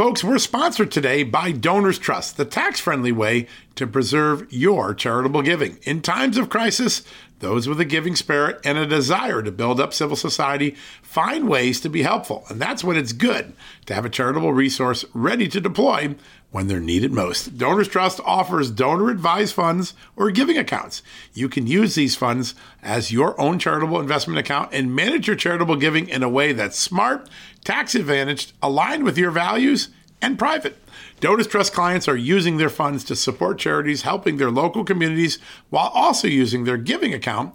Folks, we're sponsored today by Donors Trust, the tax friendly way to preserve your charitable giving. In times of crisis, those with a giving spirit and a desire to build up civil society find ways to be helpful. And that's when it's good to have a charitable resource ready to deploy when they're needed most. Donors Trust offers donor advised funds or giving accounts. You can use these funds as your own charitable investment account and manage your charitable giving in a way that's smart, tax advantaged, aligned with your values, and private. Donors Trust clients are using their funds to support charities helping their local communities while also using their giving account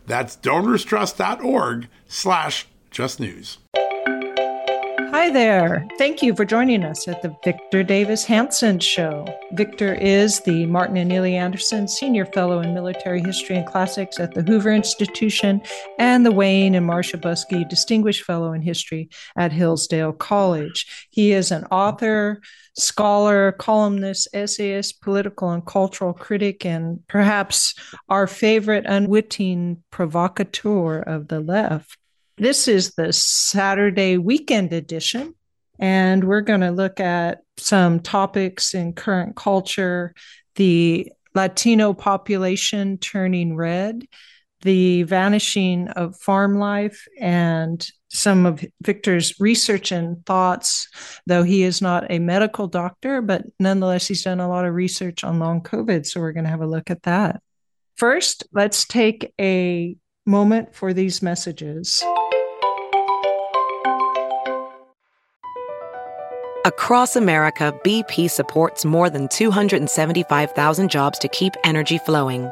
That's donorstrust.org slash justnews. Hi there. Thank you for joining us at the Victor Davis Hanson Show. Victor is the Martin and Illie Anderson Senior Fellow in Military History and Classics at the Hoover Institution and the Wayne and Marcia Buske Distinguished Fellow in History at Hillsdale College. He is an author, scholar, columnist, essayist, political and cultural critic, and perhaps our favorite unwitting provocateur of the left. This is the Saturday weekend edition, and we're going to look at some topics in current culture the Latino population turning red, the vanishing of farm life, and some of Victor's research and thoughts, though he is not a medical doctor, but nonetheless, he's done a lot of research on long COVID. So we're going to have a look at that. First, let's take a moment for these messages. Across America, BP supports more than 275,000 jobs to keep energy flowing.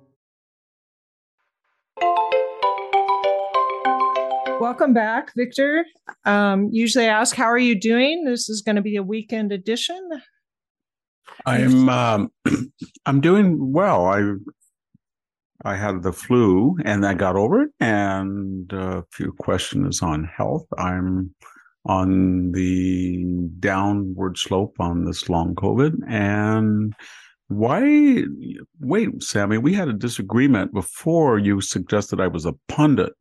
Welcome back, Victor. Um, usually I ask, how are you doing? This is going to be a weekend edition. I'm um, I'm doing well. I I had the flu and I got over it, and a few questions on health. I'm on the downward slope on this long COVID, and why? Wait, Sammy, we had a disagreement before. You suggested I was a pundit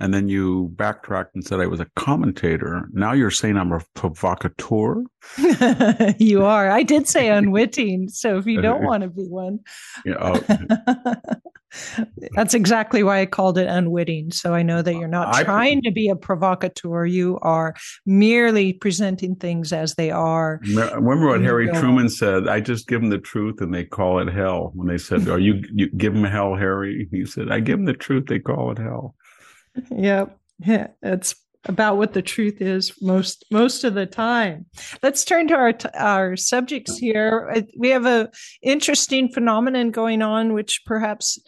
and then you backtracked and said I was a commentator. Now you're saying I'm a provocateur. you are. I did say unwitting. So if you uh, don't uh, want to be one, yeah, oh. that's exactly why I called it unwitting. So I know that you're not I, trying to be a provocateur. You are merely presenting things as they are. Remember what Harry Truman said? I just give them the truth and they call it hell. When they said, "Are you you give them hell, Harry?" He said, "I give them the truth. They call it hell." Yep. Yeah, it's about what the truth is most most of the time. Let's turn to our our subjects here. We have a interesting phenomenon going on, which perhaps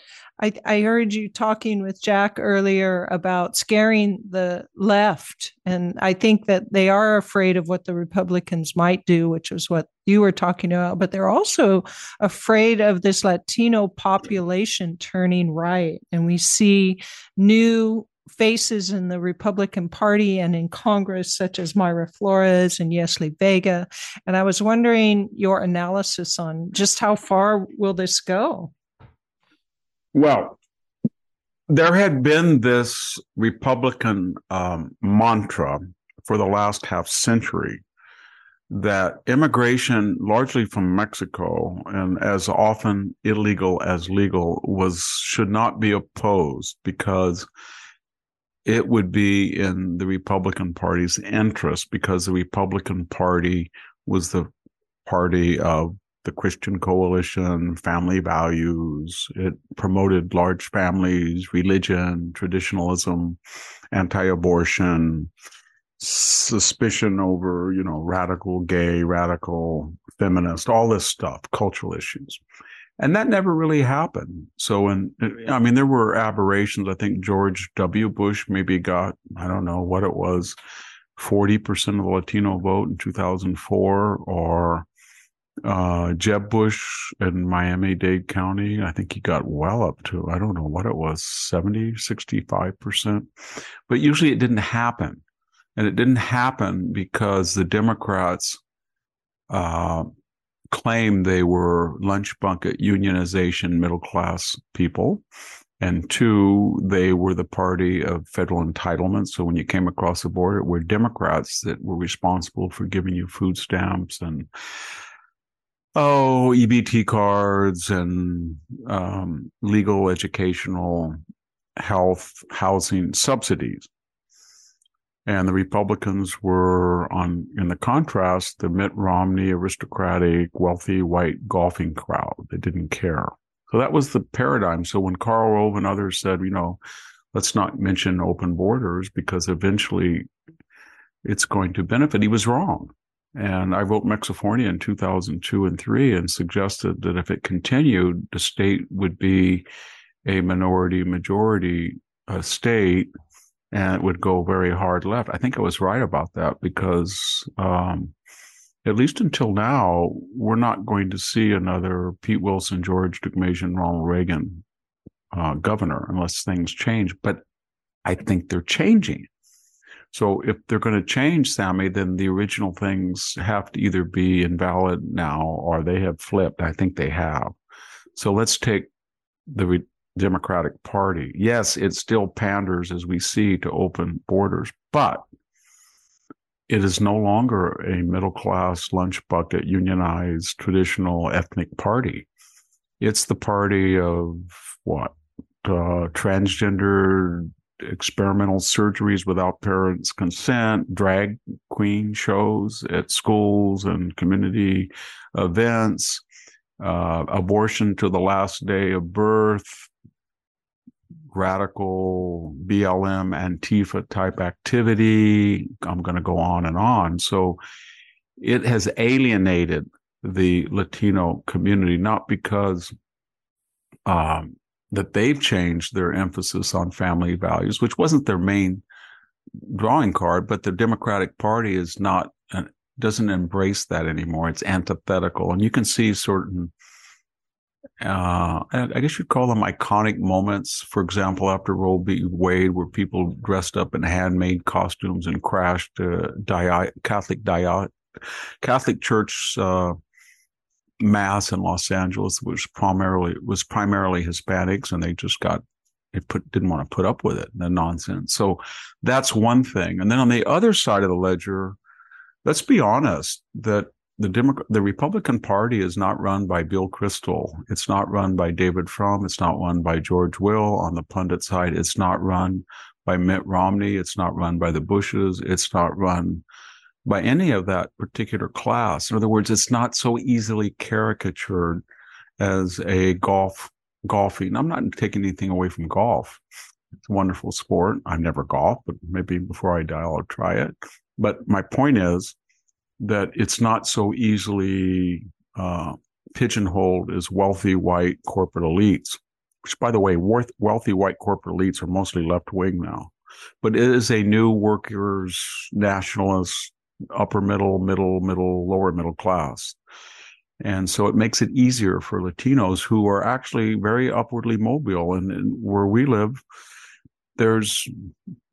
I, I heard you talking with Jack earlier about scaring the left, and I think that they are afraid of what the Republicans might do, which is what you were talking about. But they're also afraid of this Latino population turning right, and we see new faces in the Republican Party and in Congress, such as Mayra Flores and Yesli Vega. And I was wondering your analysis on just how far will this go? Well, there had been this Republican um, mantra for the last half century that immigration, largely from Mexico and as often illegal as legal, was should not be opposed because it would be in the Republican Party's interest because the Republican Party was the party of the Christian coalition, family values. It promoted large families, religion, traditionalism, anti abortion, suspicion over, you know, radical gay, radical feminist, all this stuff, cultural issues. And that never really happened. So, and I mean, there were aberrations. I think George W. Bush maybe got, I don't know what it was, 40% of the Latino vote in 2004, or uh, Jeb Bush in Miami Dade County, I think he got well up to, I don't know what it was, 70, 65%. But usually it didn't happen. And it didn't happen because the Democrats uh, claimed they were lunch bucket unionization middle class people. And two, they were the party of federal entitlement. So when you came across the border, it were Democrats that were responsible for giving you food stamps and oh EBT cards and um, legal educational health housing subsidies and the republicans were on in the contrast the mitt romney aristocratic wealthy white golfing crowd. They didn't care. So that was the paradigm. So when karl rove and others said you know let's not mention open borders because eventually it's going to benefit he was wrong. And I wrote Mexifornia in 2002 and 3 and suggested that if it continued, the state would be a minority majority uh, state and it would go very hard left. I think I was right about that because, um, at least until now, we're not going to see another Pete Wilson, George Deukmejian, Ronald Reagan uh, governor unless things change. But I think they're changing. So if they're going to change Sammy, then the original things have to either be invalid now or they have flipped. I think they have. So let's take the Democratic Party. Yes, it still panders, as we see, to open borders, but it is no longer a middle class lunch bucket unionized traditional ethnic party. It's the party of what? Uh, transgender experimental surgeries without parents' consent, drag queen shows at schools and community events, uh, abortion to the last day of birth, radical BLM Antifa type activity. I'm going to go on and on. So it has alienated the Latino community, not because um, that they've changed their emphasis on family values, which wasn't their main drawing card, but the Democratic Party is not uh, doesn't embrace that anymore. It's antithetical, and you can see certain. Uh, I guess you'd call them iconic moments. For example, after Roe v. Wade, where people dressed up in handmade costumes and crashed uh, di- Catholic di- Catholic Church uh, mass in Los Angeles was primarily was primarily Hispanics, and they just got they put didn't want to put up with it the nonsense. So that's one thing. And then on the other side of the ledger, let's be honest that the Democrat, the Republican Party is not run by Bill Kristol. It's not run by David Frum. It's not run by George Will on the pundit side. It's not run by Mitt Romney. It's not run by the Bushes. It's not run by any of that particular class. In other words, it's not so easily caricatured as a golf golfing. I'm not taking anything away from golf. It's a wonderful sport. I've never golfed, but maybe before I die, I'll try it. But my point is that it's not so easily uh, pigeonholed as wealthy white corporate elites, which, by the way, wealthy white corporate elites are mostly left wing now. But it is a new workers' nationalist upper middle, middle, middle, lower middle class. And so it makes it easier for Latinos who are actually very upwardly mobile. And, and, where we live, there's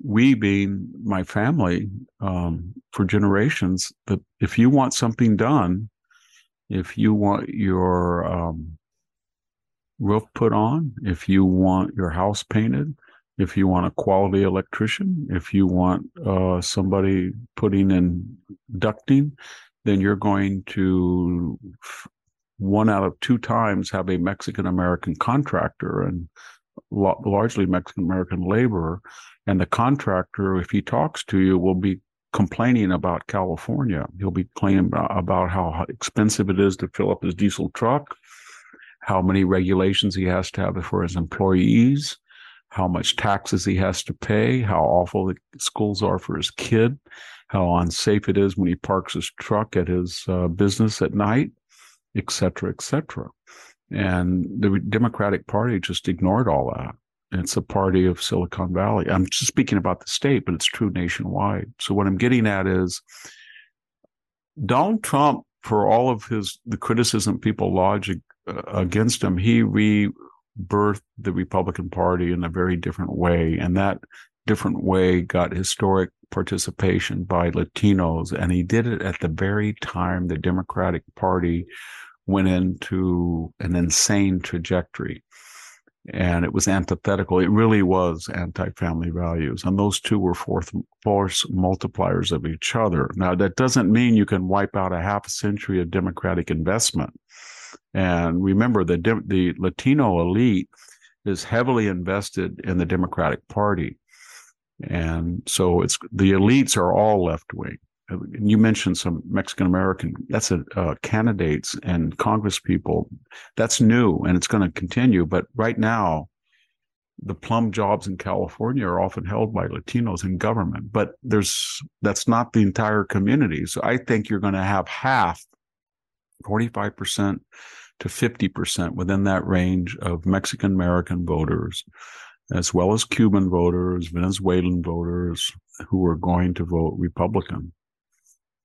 we being my family um, for generations that if you want something done, if you want your um, roof put on, if you want your house painted, if you want a quality electrician, if you want uh, somebody putting in ducting, then you're going to one out of two times have a Mexican American contractor and largely Mexican American laborer. And the contractor, if he talks to you, will be complaining about California. He'll be complaining about how expensive it is to fill up his diesel truck, how many regulations he has to have for his employees, how much taxes he has to pay, how awful the schools are for his kid, how unsafe it is when he parks his truck at his uh, business at night, et cetera, et cetera. And the Democratic Party just ignored all that. It's a party of Silicon Valley. I'm just speaking about the state, but it's true nationwide. So what I'm getting at is Donald Trump, for all of his the criticism people lodge uh, against him, he rebirthed the Republican Party in a very different way, and that different way got historic participation by Latinos, and he did it at the very time the Democratic Party went into an insane trajectory and it was antithetical. It really was anti-family values, and those two were fourth force multipliers of each other. Now, that doesn't mean you can wipe out a half a century of democratic investment. And remember, the the Latino elite is heavily invested in the Democratic Party, and so it's the elites are all left wing you mentioned some Mexican American. That's a uh, candidates and Congress people. That's new and it's going to continue. But right now, the plum jobs in California are often held by Latinos in government. But there's that's not the entire community. So I think you're going to have half, forty five percent to fifty percent within that range of Mexican American voters. As well as Cuban voters, Venezuelan voters who are going to vote Republican.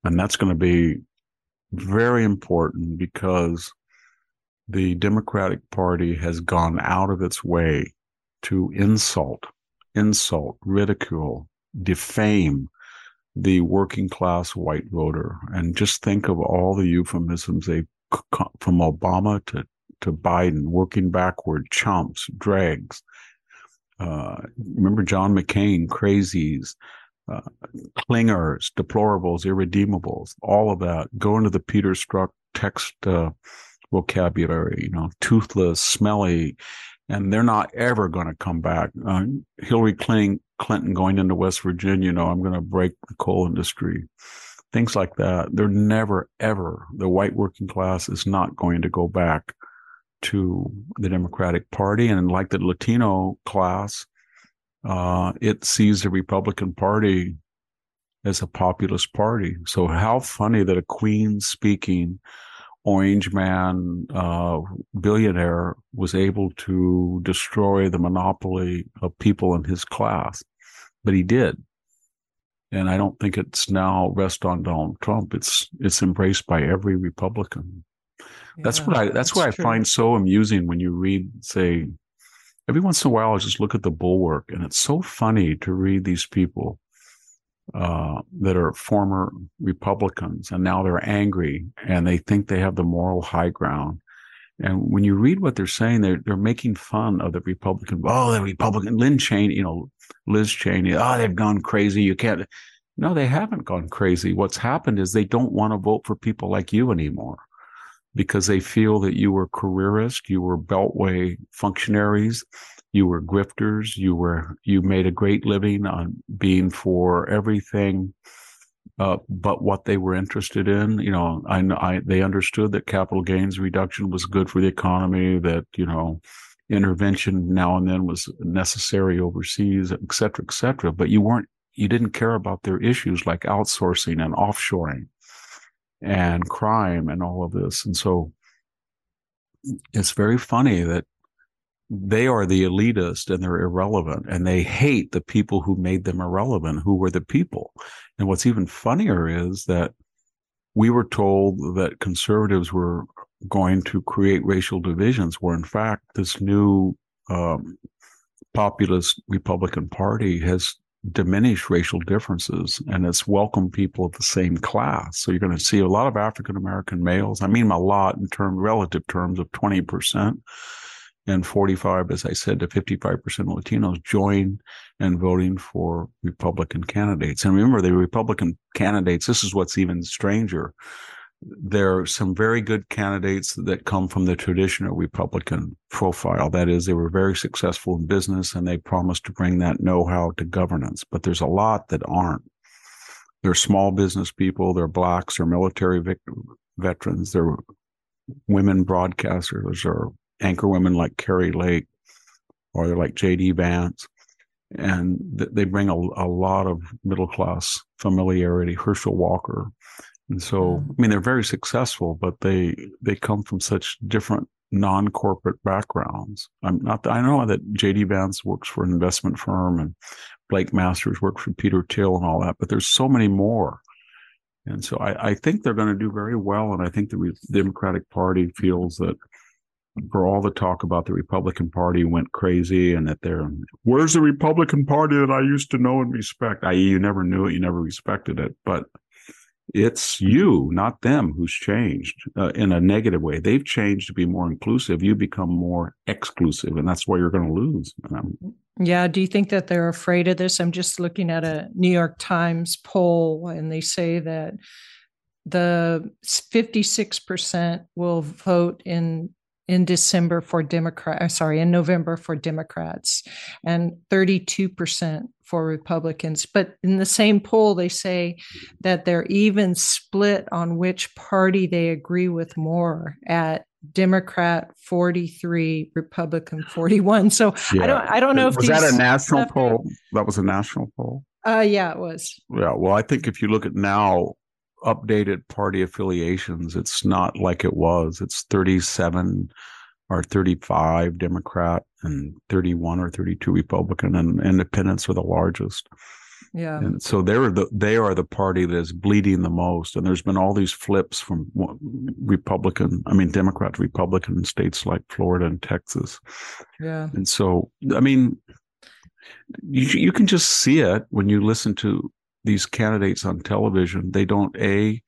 And that's going to be very important because the Democratic Party has gone out of its way to insult, insult, ridicule, defame the working class white voter. And just think of all the euphemisms they from Obama to, to Biden, working backward, chumps, dregs. Uh, remember John McCain, crazies, uh, clingers, deplorables, irredeemables, all of that go into the Peter Strzok text uh, vocabulary, you know, toothless, smelly, and they're not ever going to come back. Uh, Hillary Clinton, Clinton going into West Virginia, you know, I'm going to break the coal industry. Things like that. They're never, ever, the white working class is not going to go back to the Democratic Party. And like the Latino class, uh, it sees the Republican Party as a populist party. So how funny that a Queen speaking orange man uh, billionaire was able to destroy the monopoly of people in his class, but he did. And I don't think it's now rest on Donald Trump. It's it's embraced by every Republican. Yeah, that's what I that's, that's what I find so amusing when you read, say, every once in a while I just look at the bulwark and it's so funny to read these people uh, that are former Republicans and now they're angry and they think they have the moral high ground. And when you read what they're saying, they're they're making fun of the Republican. Oh, the Republican Lynn Cheney, you know, Liz Cheney. Oh, they've gone crazy. You can't. No, they haven't gone crazy. What's happened is they don't want to vote for people like you anymore because they feel that you were careerist, you were beltway functionaries, you were grifters, you were you made a great living on being for everything uh, but what they were interested in. You know, I, I they understood that capital gains reduction was good for the economy, that you know intervention now and then was necessary overseas, et cetera, et cetera. But you weren't you didn't care about their issues like outsourcing and offshoring and crime and all of this. And so it's very funny that they are the elitist and they're irrelevant and they hate the people who made them irrelevant, who were the people. And what's even funnier is that we were told that conservatives were going to create racial divisions, where in fact, this new um, populist Republican Party has diminish racial differences and it's welcome people of the same class. So you're going to see a lot of African American males. I mean, a lot in terms, relative terms of 20%. and 45, as I said, to 55% of Latinos join and voting for Republican candidates. And remember, the Republican candidates, this is what's even stranger. There are some very good candidates that come from the traditional Republican profile. That is, they were very successful in business and they promised to bring that know how to governance. But there's a lot that aren't. They're small business people, they're blacks, they're military vic- veterans, they're women broadcasters or anchor women like Kari Lake or they're like JD Vance. And th- they bring a, a lot of middle class familiarity, Herschel Walker. And so, I mean, they're very successful, but they, they come from such different non-corporate backgrounds. I'm not, I know that JD Vance works for an investment firm and Blake Masters works for Peter Thiel and all that, but there's so many more. And so I, I think they're going to do very well. And I think the Democratic Party feels that for all the talk about the Republican Party went crazy and that they're where's the Republican Party that I used to know and respect? I.e., you never knew it, you never respected it, but it's you, not them, who's changed uh, in a negative way. They've changed to be more inclusive. You become more exclusive, and that's why you're going to lose. Um, yeah. Do you think that they're afraid of this? I'm just looking at a New York Times poll, and they say that the 56% will vote in in December for Democrat, uh, sorry, in November for Democrats, and 32% for Republicans. But in the same poll, they say that they're even split on which party they agree with more at Democrat 43, Republican 41. So yeah. I don't I don't know if was that a national poll? That was a national poll. Uh yeah, it was. Yeah. Well, I think if you look at now updated party affiliations, it's not like it was. It's 37 or 35 Democrat and 31 or 32 Republican, and independents are the largest. Yeah. And so they're the they are the party that is bleeding the most. And there's been all these flips from Republican, I mean Democrat to Republican in states like Florida and Texas. Yeah. And so I mean you you can just see it when you listen to these candidates on television, they don't a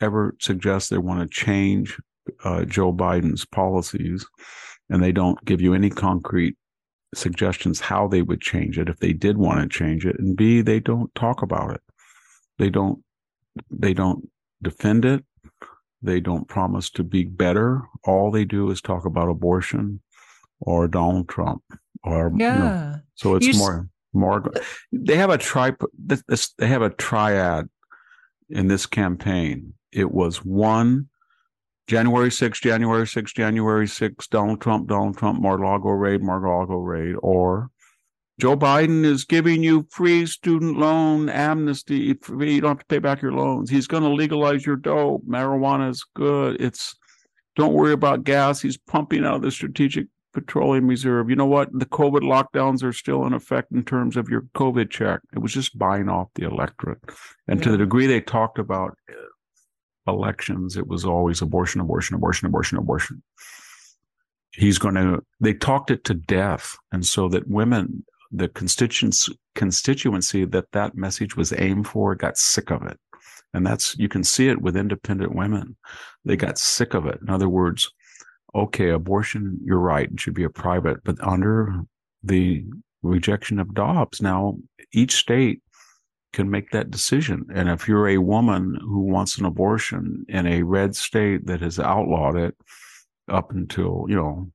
ever suggest they want to change uh, Joe Biden's policies, and they don't give you any concrete suggestions how they would change it if they did want to change it. And B, they don't talk about it. They don't. They don't defend it. They don't promise to be better. All they do is talk about abortion or Donald Trump or yeah. You know, so it's you more more. They have a tri. They have a triad in this campaign. It was one January 6th, January 6th, January 6th, Donald Trump, Donald Trump, Mar-a-Lago raid, Mar-a-Lago raid, or Joe Biden is giving you free student loan amnesty. Free, you don't have to pay back your loans. He's going to legalize your dope. Marijuana is good. It's don't worry about gas. He's pumping out the strategic petroleum reserve. You know what? The COVID lockdowns are still in effect in terms of your COVID check. It was just buying off the electorate. And yeah. to the degree they talked about uh, elections, it was always abortion, abortion, abortion, abortion, abortion. He's going to, they talked it to death. And so that women, the constituents, constituency that that message was aimed for got sick of it. And that's, you can see it with independent women. They mm-hmm. got sick of it. In other words, okay, abortion, you're right, it should be a private, but under the rejection of Dobbs, now each state can make that decision. And if you're a woman who wants an abortion in a red state that has outlawed it up until, you know,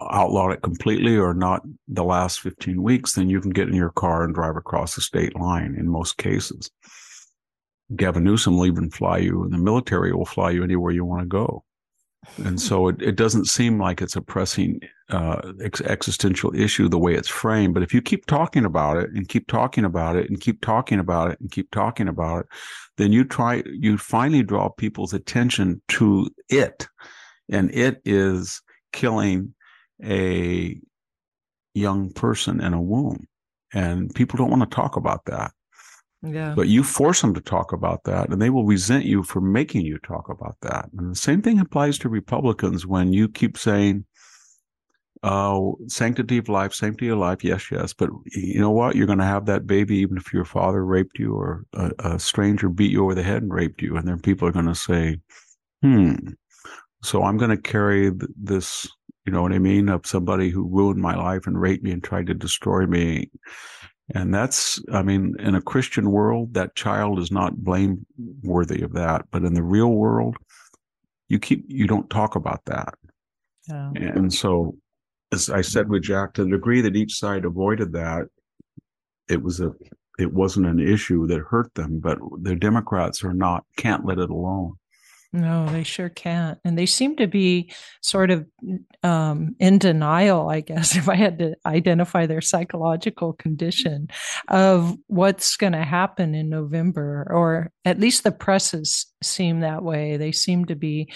outlawed it completely or not the last 15 weeks, then you can get in your car and drive across the state line in most cases. Gavin Newsom will even fly you, and the military will fly you anywhere you want to go and so it, it doesn't seem like it's a pressing uh, ex- existential issue the way it's framed. But if you keep talking about it and keep talking about it and keep talking about it and keep talking about it, then you try you finally draw people's attention to it, and it is killing a young person in a womb, and people don't want to talk about that. Yeah. But you force them to talk about that and they will resent you for making you talk about that. And the same thing applies to Republicans when you keep saying, uh, sanctity of life, sanctity of life, yes, yes. But you know what? You're going to have that baby even if your father raped you or a, a stranger beat you over the head and raped you. And then people are going to say, hmm, so I'm going to carry th- this You know what I mean? Of somebody who ruined my life and raped me and tried to destroy me. And that's, I mean, in a Christian world, that child is not blameworthy of that. But in the real world, you keep, you don't talk about that. Yeah. And so, as I said with Jack, to the degree that each side avoided that, it was a, it wasn't an issue that hurt them, but the Democrats are not, can't let it alone. No, they sure can't. And they seem to be sort of um, in denial, I guess, if I had to identify their psychological condition of what's going to happen in November, or at least the presses seem that way. They seem to be,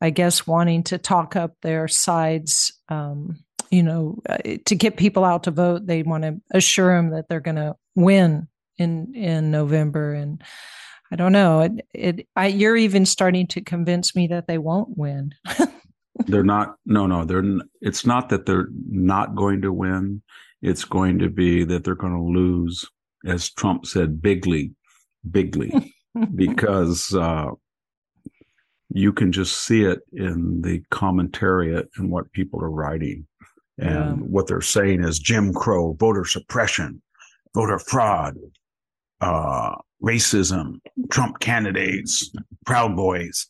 I guess, wanting to talk up their sides. Um, you know, uh, to get people out to vote, they want to assure them that they're going to win in in November and I don't know. It, it I, you're even starting to convince me that they won't win. they're not. No, no. They're. It's not that they're not going to win. It's going to be that they're going to lose, as Trump said, bigly, bigly, because uh, you can just see it in the commentariat and what people are writing, and yeah. what they're saying is Jim Crow, voter suppression, voter fraud, uh, racism, Trump candidates, Proud Boys.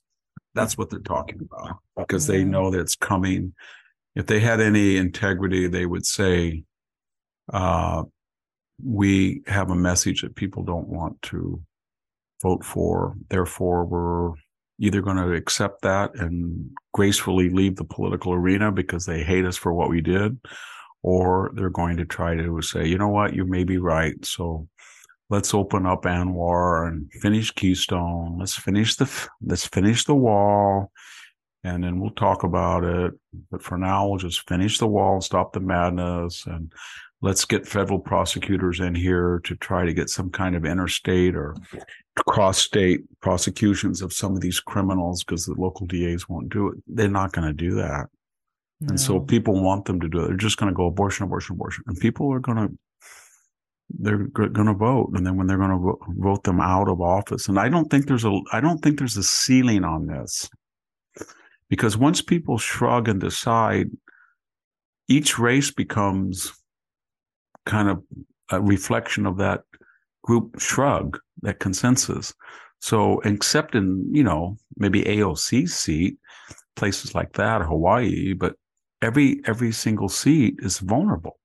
That's what they're talking about because they know that it's coming. If they had any integrity, they would say, uh, we have a message that people don't want to vote for. Therefore, we're either going to accept that and gracefully leave the political arena because they hate us for what we did, or they're going to try to say, you know what, you may be right. So let's open up ANWR and finish Keystone. Let's finish the let's finish the wall, and then we'll talk about it. But for now, we'll just finish the wall, and stop the madness, and let's get federal prosecutors in here to try to get some kind of interstate or cross-state prosecutions of some of these criminals because the local DAs won't do it. They're not going to do that. No. And so people want them to do it. They're just going to go abortion, abortion, abortion. And people are going to they're going to vote and then when they're going to vote them out of office and i don't think there's a i don't think there's a ceiling on this. Because once people shrug and decide each race becomes kind of a reflection of that group shrug that consensus. So except in you know maybe aoc seat places like that hawaii but every every single seat is vulnerable.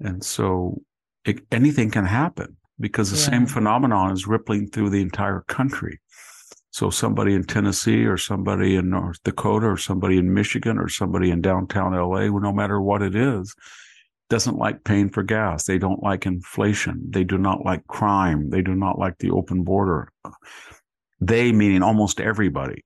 And so it, anything can happen because the yeah. same phenomenon is rippling through the entire country. So somebody in Tennessee or somebody in North Dakota or somebody in Michigan or somebody in downtown LA, no matter what it is, doesn't like paying for gas. They don't like inflation. They do not like crime. They do not like the open border. They meaning almost everybody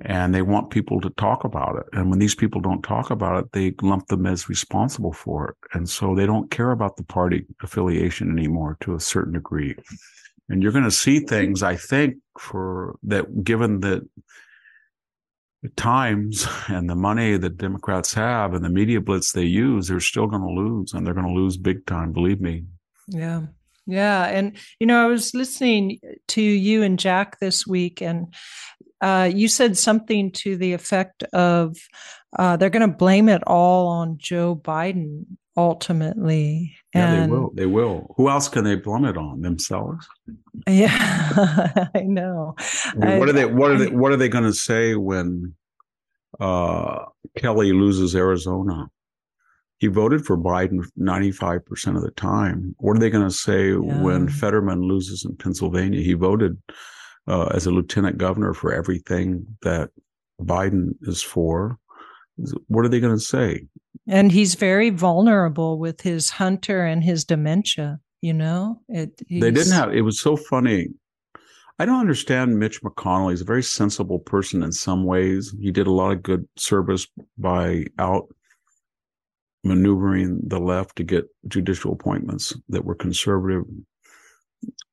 and they want people to talk about it. And when these people don't talk about it, they lump them as responsible for it. And so they don't care about the party affiliation anymore to a certain degree. And you're going to see things, I think, for that, given that the times and the money that Democrats have and the media blitz they use, they're still going to lose and they're going to lose big time. Believe me. Yeah. Yeah. And, you know, I was listening to you and Jack this week, and uh, you said something to the effect of uh, they're going to blame it all on Joe Biden ultimately. Yeah, and, they will. They will. Who else can they blame it on? Themselves? Yeah, I know. What are they? What are they? What are they going to say when uh, Kelly loses Arizona? He voted for Biden 95% of the time. What are they going to say yeah. when Fetterman loses in Pennsylvania? He voted uh, as a lieutenant governor for everything that Biden is for. What are they going to say? And he's very vulnerable with his hunter and his dementia. You know, it. They didn't have. It was so funny. I don't understand Mitch McConnell. He's a very sensible person in some ways. He did a lot of good service by out maneuvering the left to get judicial appointments that were conservative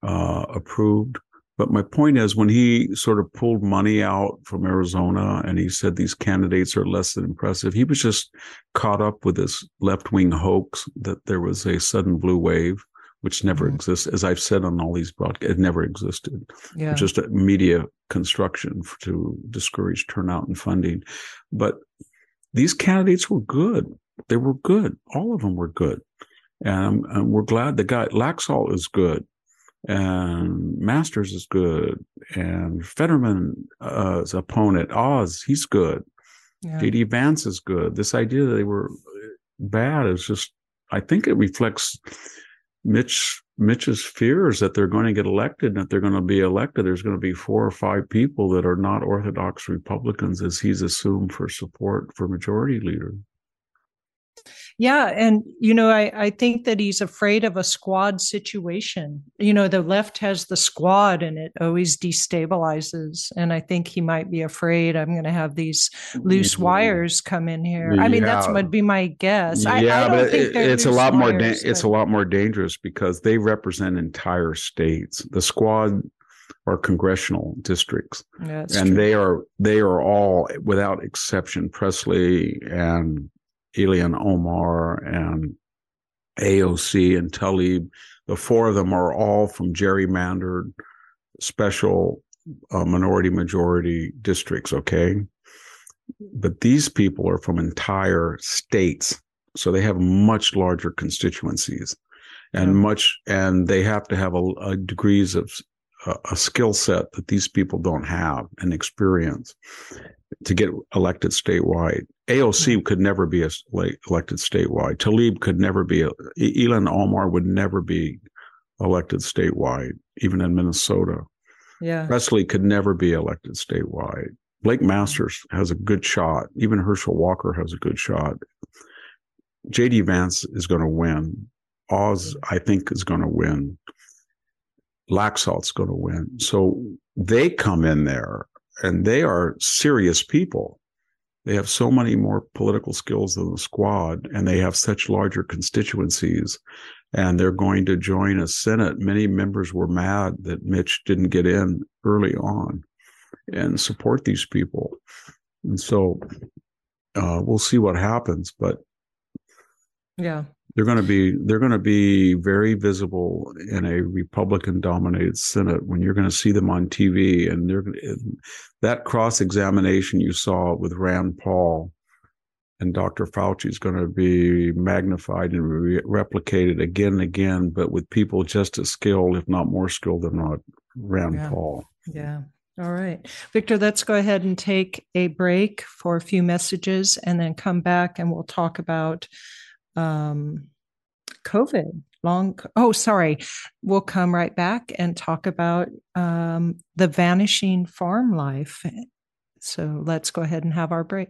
uh, approved. But my point is, when he sort of pulled money out from Arizona and he said these candidates are less than impressive, he was just caught up with this left wing hoax that there was a sudden blue wave, which never mm-hmm. exists. As I've said on all these broadcasts, it never existed. Yeah. Just a media construction to discourage turnout and funding. But these candidates were good. They were good. All of them were good. And, and we're glad the guy, Laxalt is good and Masters is good, and Fetterman's uh, opponent Oz, he's good. Yeah. JD Vance is good. This idea that they were bad is just, I think it reflects Mitch Mitch's fears that they're going to get elected, and if they're going to be elected, there's going to be four or five people that are not Orthodox Republicans, as he's assumed for support for majority leader. Yeah. And, you know, I, I think that he's afraid of a squad situation. You know, the left has the squad and it always destabilizes. And I think he might be afraid I'm going to have these loose mm-hmm. wires come in here. Yeah. I mean, that's would be my guess. Yeah, I, I but it, it's a lot more, da- it's a lot more dangerous because they represent entire states. The squad are congressional districts yeah, and true. they are they are all without exception presley and Ilhan Omar and AOC and Tlaib. The four of them are all from gerrymandered special uh, minority majority districts, okay? But these people are from entire states. So they have much larger constituencies and mm-hmm. much, and they have to have a, a degrees of a, a skill set that these people don't have and experience to get elected statewide. AOC mm-hmm. could never be elected statewide. Tlaib could never be. Uh, Ilhan Omar would never be elected statewide, even in Minnesota. Yeah. Presley could never be elected statewide. Blake hmm. Masters has a good shot. Even Herschel Walker has a good shot. JD Vance is going to win. Oz, hmm. I think, is going to win. Laxalt's going to win. So they come in there and they are serious people. They have so many more political skills than the squad, and they have such larger constituencies. And they're going to join a Senate. Many members were mad that Mitch didn't get in early on and support these people. And so uh, we'll see what happens. But yeah, they're going to be they're going to be very visible in a Republican dominated Senate when you're going to see them on TV and they're that cross examination you saw with Rand Paul and Dr. Fauci is going to be magnified and re- replicated again and again, but with people just as skilled, if not more skilled than not Rand yeah. Paul. Yeah. All right. Victor, let's go ahead and take a break for a few messages and then come back and we'll talk about um, COVID. Long, oh, sorry. We'll come right back and talk about um, the vanishing farm life. So let's go ahead and have our break.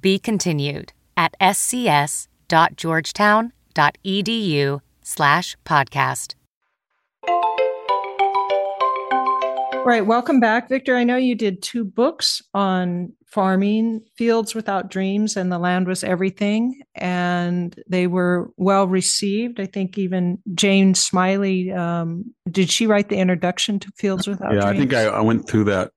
be continued at scs.georgetown.edu slash podcast. Right. Welcome back, Victor. I know you did two books on farming, Fields Without Dreams and The Land Was Everything, and they were well received. I think even Jane Smiley, um, did she write the introduction to Fields Without yeah, Dreams? I think I, I, went through that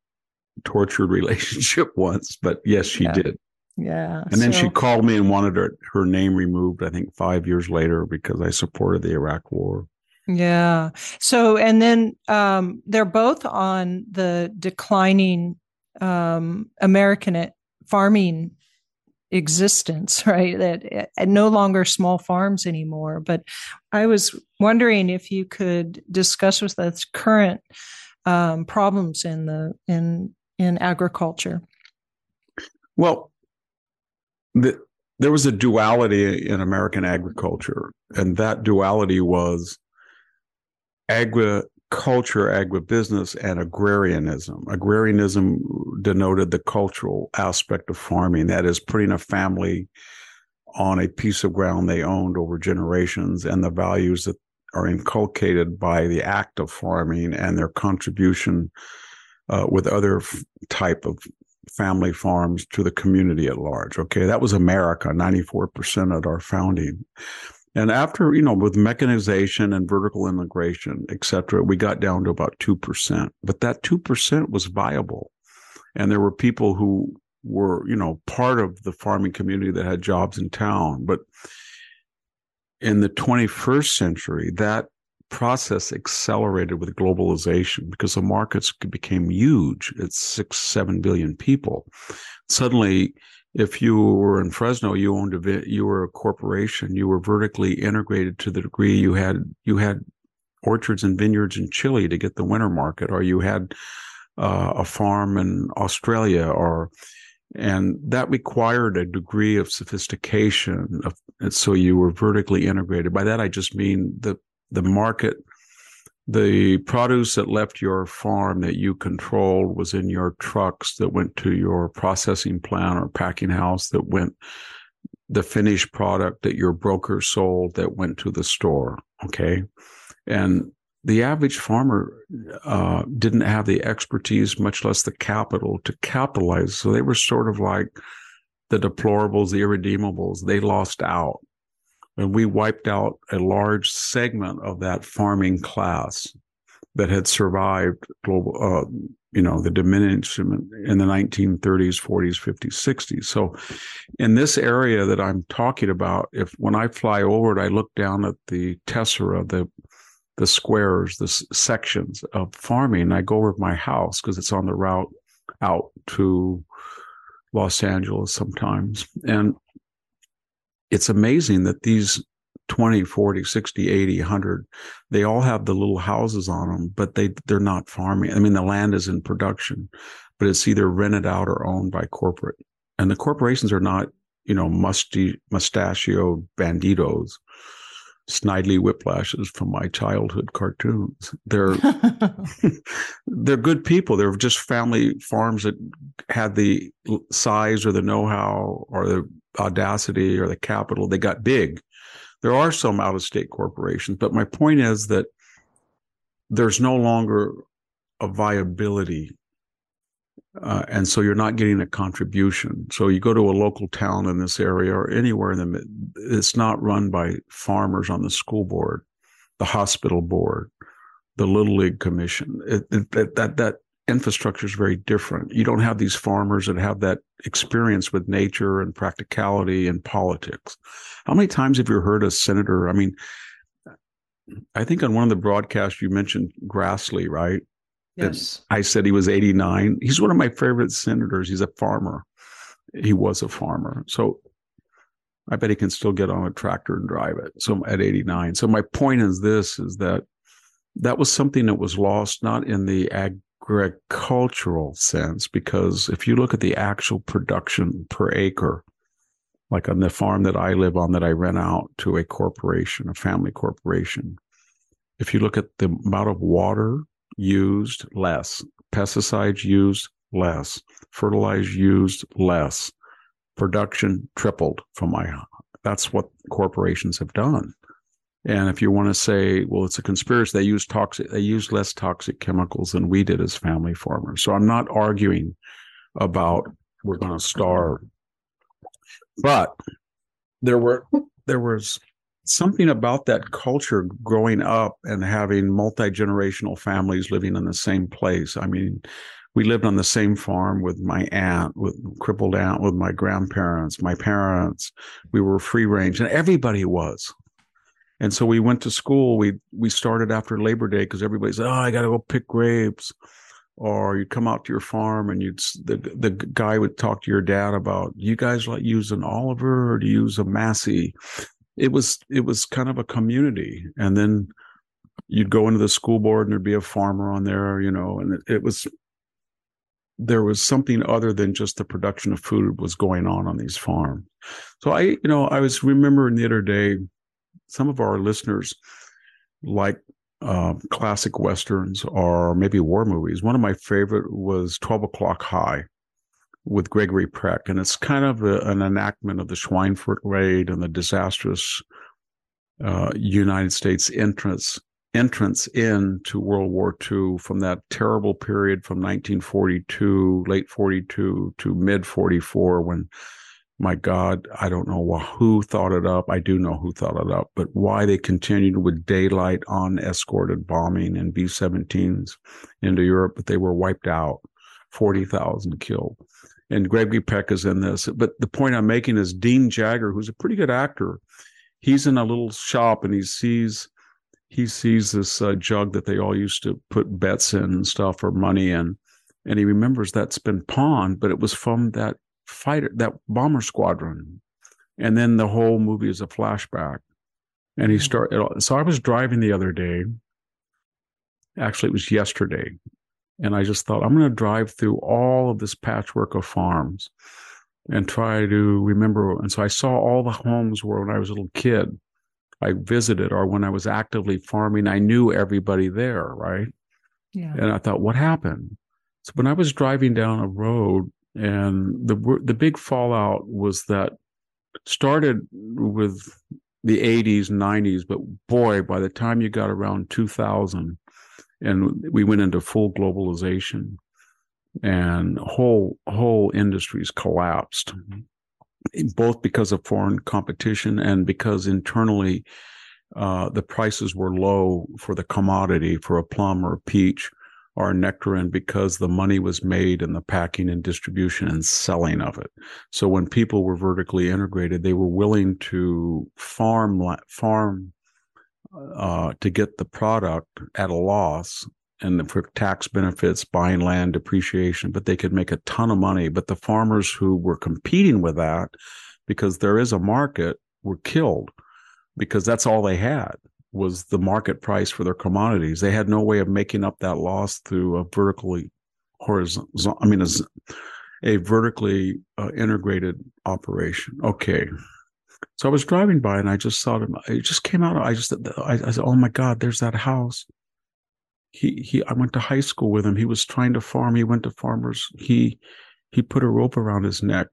tortured relationship once, but yes, she yeah. did. Yeah. And then so, she called me and wanted her, her name removed, I think five years later, because I supported the Iraq war. Yeah. So, and then um, they're both on the declining um, American farming existence, right? That uh, no longer small farms anymore. But I was wondering if you could discuss with us current um, problems in the in in agriculture. Well, the, there was a duality in American agriculture, and that duality was agriculture, agribusiness, and agrarianism. Agrarianism denoted the cultural aspect of farming, that is, putting a family on a piece of ground they owned over generations and the values that are inculcated by the act of farming and their contribution uh, with other f- type of family farms to the community at large. Okay, that was America, 94% at our founding. And after, you know, with mechanization and vertical integration, et cetera, we got down to about 2%. But that 2% was viable. And there were people who were, you know, part of the farming community that had jobs in town. But in the 21st century, that process accelerated with globalization because the markets became huge. It's six, seven billion people. Suddenly, if you were in Fresno, you owned a you were a corporation. You were vertically integrated to the degree you had you had orchards and vineyards in Chile to get the winter market, or you had uh, a farm in Australia, or and that required a degree of sophistication. Of, so you were vertically integrated. By that, I just mean the the market the produce that left your farm that you controlled was in your trucks that went to your processing plant or packing house that went the finished product that your broker sold that went to the store okay? And the average farmer uh, didn't have the expertise much less the capital to capitalize. So they were sort of like the deplorables the irredeemables. They lost out and we wiped out a large segment of that farming class that had survived global, uh, you know, the diminishment in the 1930s, 40s, 50s, 60s. So, in this area that I'm talking about, if when I fly over it, I look down at the tessera, the the squares, the sections of farming. I go over my house because it's on the route out to Los Angeles sometimes, and it's amazing that these 20 40 60 80 100 they all have the little houses on them but they they're not farming. I mean the land is in production but it's either rented out or owned by corporate. And the corporations are not you know musty mustachioed banditos snidely whiplashes from my childhood cartoons. They're they're good people. They're just family farms that had the size or the know-how or the audacity or the capital. They got big. There are some out of state corporations but my point is that there's no longer a viability uh, and so you're not getting a contribution so you go to a local town in this area or anywhere in the it's not run by farmers on the school board the hospital board the little league commission it, it, that that that infrastructure is very different. You don't have these farmers that have that experience with nature and practicality and politics. How many times have you heard a senator? I mean, I think on one of the broadcasts you mentioned Grassley, right? Yes. I said he was 89. He's one of my favorite senators. He's a farmer. He was a farmer. So I bet he can still get on a tractor and drive it. So at 89. So my point is this is that that was something that was lost not in the agricultural sense because if you look at the actual production per acre, like on the farm that I live on that I rent out to a corporation, a family corporation, if you look at the amount of water used, less, pesticides used, less, fertilizer used, less, production tripled from my, that's what corporations have done. And if you want to say, well, it's a conspiracy, they use toxic, they use less toxic chemicals than we did as family farmers. So I'm not arguing about we're going to starve, but there were there was something about that culture growing up and having multi generational families living in the same place. I mean, we lived on the same farm with my aunt, with crippled aunt, with my grandparents, my parents. We were free range, and everybody was. And so we went to school. We we started after Labor Day because everybody said, "Oh, I got to go pick grapes," or you'd come out to your farm and you'd the the guy would talk to your dad about you guys like use an Oliver or do you use a Massey. It was it was kind of a community, and then you'd go into the school board and there'd be a farmer on there, you know, and it, it was there was something other than just the production of food was going on on these farms. So I, you know, I was remembering the other day, some of our listeners like uh, classic westerns or maybe war movies. One of my favorite was Twelve O'clock High with Gregory Peck, and it's kind of a, an enactment of the Schweinfurt raid and the disastrous uh, United States entrance entrance into World War II from that terrible period from 1942, late 42 to mid 44 when my God, I don't know who thought it up. I do know who thought it up, but why they continued with daylight unescorted bombing and B 17s into Europe, but they were wiped out, 40,000 killed. And Gregory Peck is in this. But the point I'm making is Dean Jagger, who's a pretty good actor, he's in a little shop and he sees he sees this uh, jug that they all used to put bets in and stuff or money in and he remembers that's been pawned but it was from that fighter that bomber squadron and then the whole movie is a flashback and he hmm. started so i was driving the other day actually it was yesterday and i just thought i'm going to drive through all of this patchwork of farms and try to remember and so i saw all the homes where when i was a little kid I visited or when I was actively farming, I knew everybody there, right? Yeah. And I thought, what happened? So when I was driving down a road, and the the big fallout was that started with the 80s, 90s, but boy, by the time you got around 2000, and we went into full globalization, and whole whole industries collapsed both because of foreign competition and because internally uh, the prices were low for the commodity for a plum or a peach or a nectarine because the money was made in the packing and distribution and selling of it. So when people were vertically integrated, they were willing to farm farm uh, to get the product at a loss and for tax benefits, buying land, depreciation, but they could make a ton of money. But the farmers who were competing with that, because there is a market, were killed because that's all they had was the market price for their commodities. They had no way of making up that loss through a vertically horizontal, I mean, a, a vertically uh, integrated operation. Okay. So I was driving by and I just saw them. It just came out. I just, I, I said, oh my God, there's that house he he I went to high school with him. He was trying to farm. He went to farmers. He he put a rope around his neck.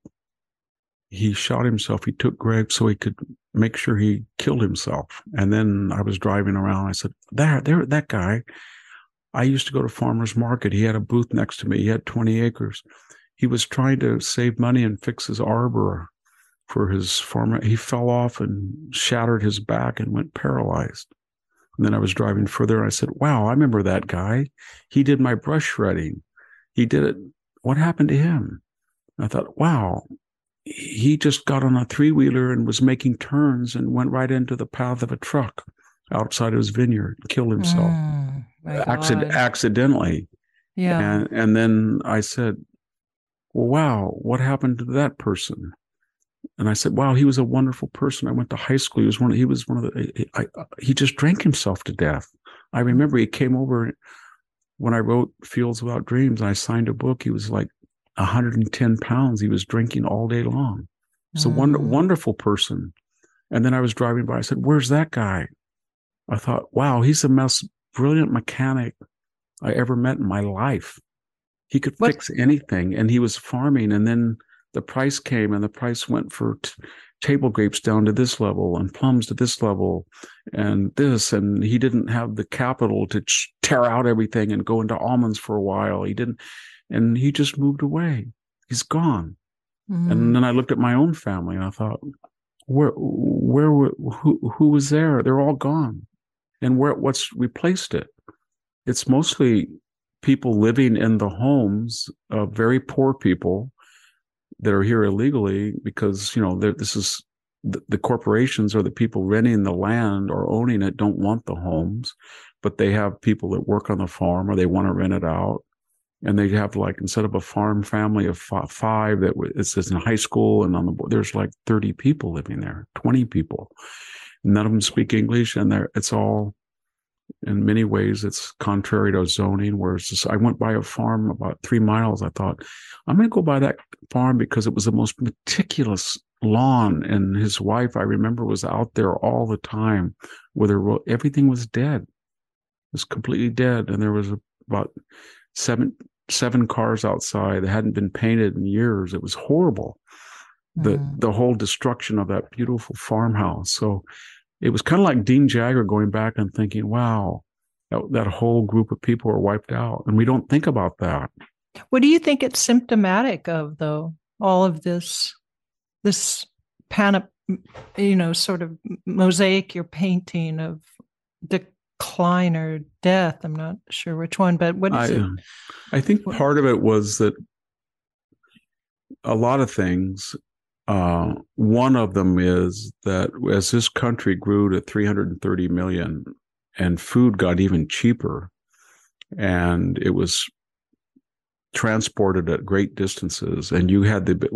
He shot himself. He took Greg so he could make sure he killed himself. And then I was driving around. I said, "There, there, that guy." I used to go to farmers market. He had a booth next to me. He had 20 acres. He was trying to save money and fix his arbor for his farm. He fell off and shattered his back and went paralyzed. And then I was driving further and I said, Wow, I remember that guy. He did my brush shredding. He did it. What happened to him? And I thought, wow, he just got on a three wheeler and was making turns and went right into the path of a truck outside of his vineyard, killed himself mm, Accident- accidentally. Yeah. And, and then I said, well, wow, what happened to that person? And I said, "Wow, he was a wonderful person. I went to high school. He was one. Of, he was one of the. I, I, he just drank himself to death. I remember he came over when I wrote Fields Without Dreams. And I signed a book. He was like 110 pounds. He was drinking all day long. He's mm. a wonder, wonderful person. And then I was driving by. I said, "Where's that guy?" I thought, "Wow, he's the most brilliant mechanic I ever met in my life. He could what? fix anything, and he was farming. And then the price came and the price went for t- table grapes down to this level and plums to this level and this and he didn't have the capital to ch- tear out everything and go into almonds for a while. He didn't and he just moved away. He's gone. Mm-hmm. and then i looked at my own family and i thought where where who who was there? They're all gone. And where what's replaced it? It's mostly people living in the homes of very poor people that are here illegally because you know this is the, the, corporations or the people renting the land or owning it don't want the homes but they have people that work on the farm or they want to rent it out. And they have like instead of a farm family of five that it's in high school and on the board there's like 30 people living there 20 people. None of them speak english and they're it's all in many ways it's contrary to zoning whereas this, i went by a farm about three miles i thought i'm going to go by that farm because it was the most meticulous lawn and his wife i remember was out there all the time where everything was dead it was completely dead and there was about seven seven cars outside that hadn't been painted in years. It was horrible. The mm. the whole destruction of that beautiful farmhouse. So it was kind of like Dean Jagger going back and thinking, wow, that, that whole group of people are wiped out. And we don't think about that. What do you think it's symptomatic of though? All of this this panop you know, sort of mosaic you're painting of decline or death. I'm not sure which one, but what is I, it? Um, I think part of it was that a lot of things. Uh, one of them is that as this country grew to 330 million and food got even cheaper and it was transported at great distances and you had the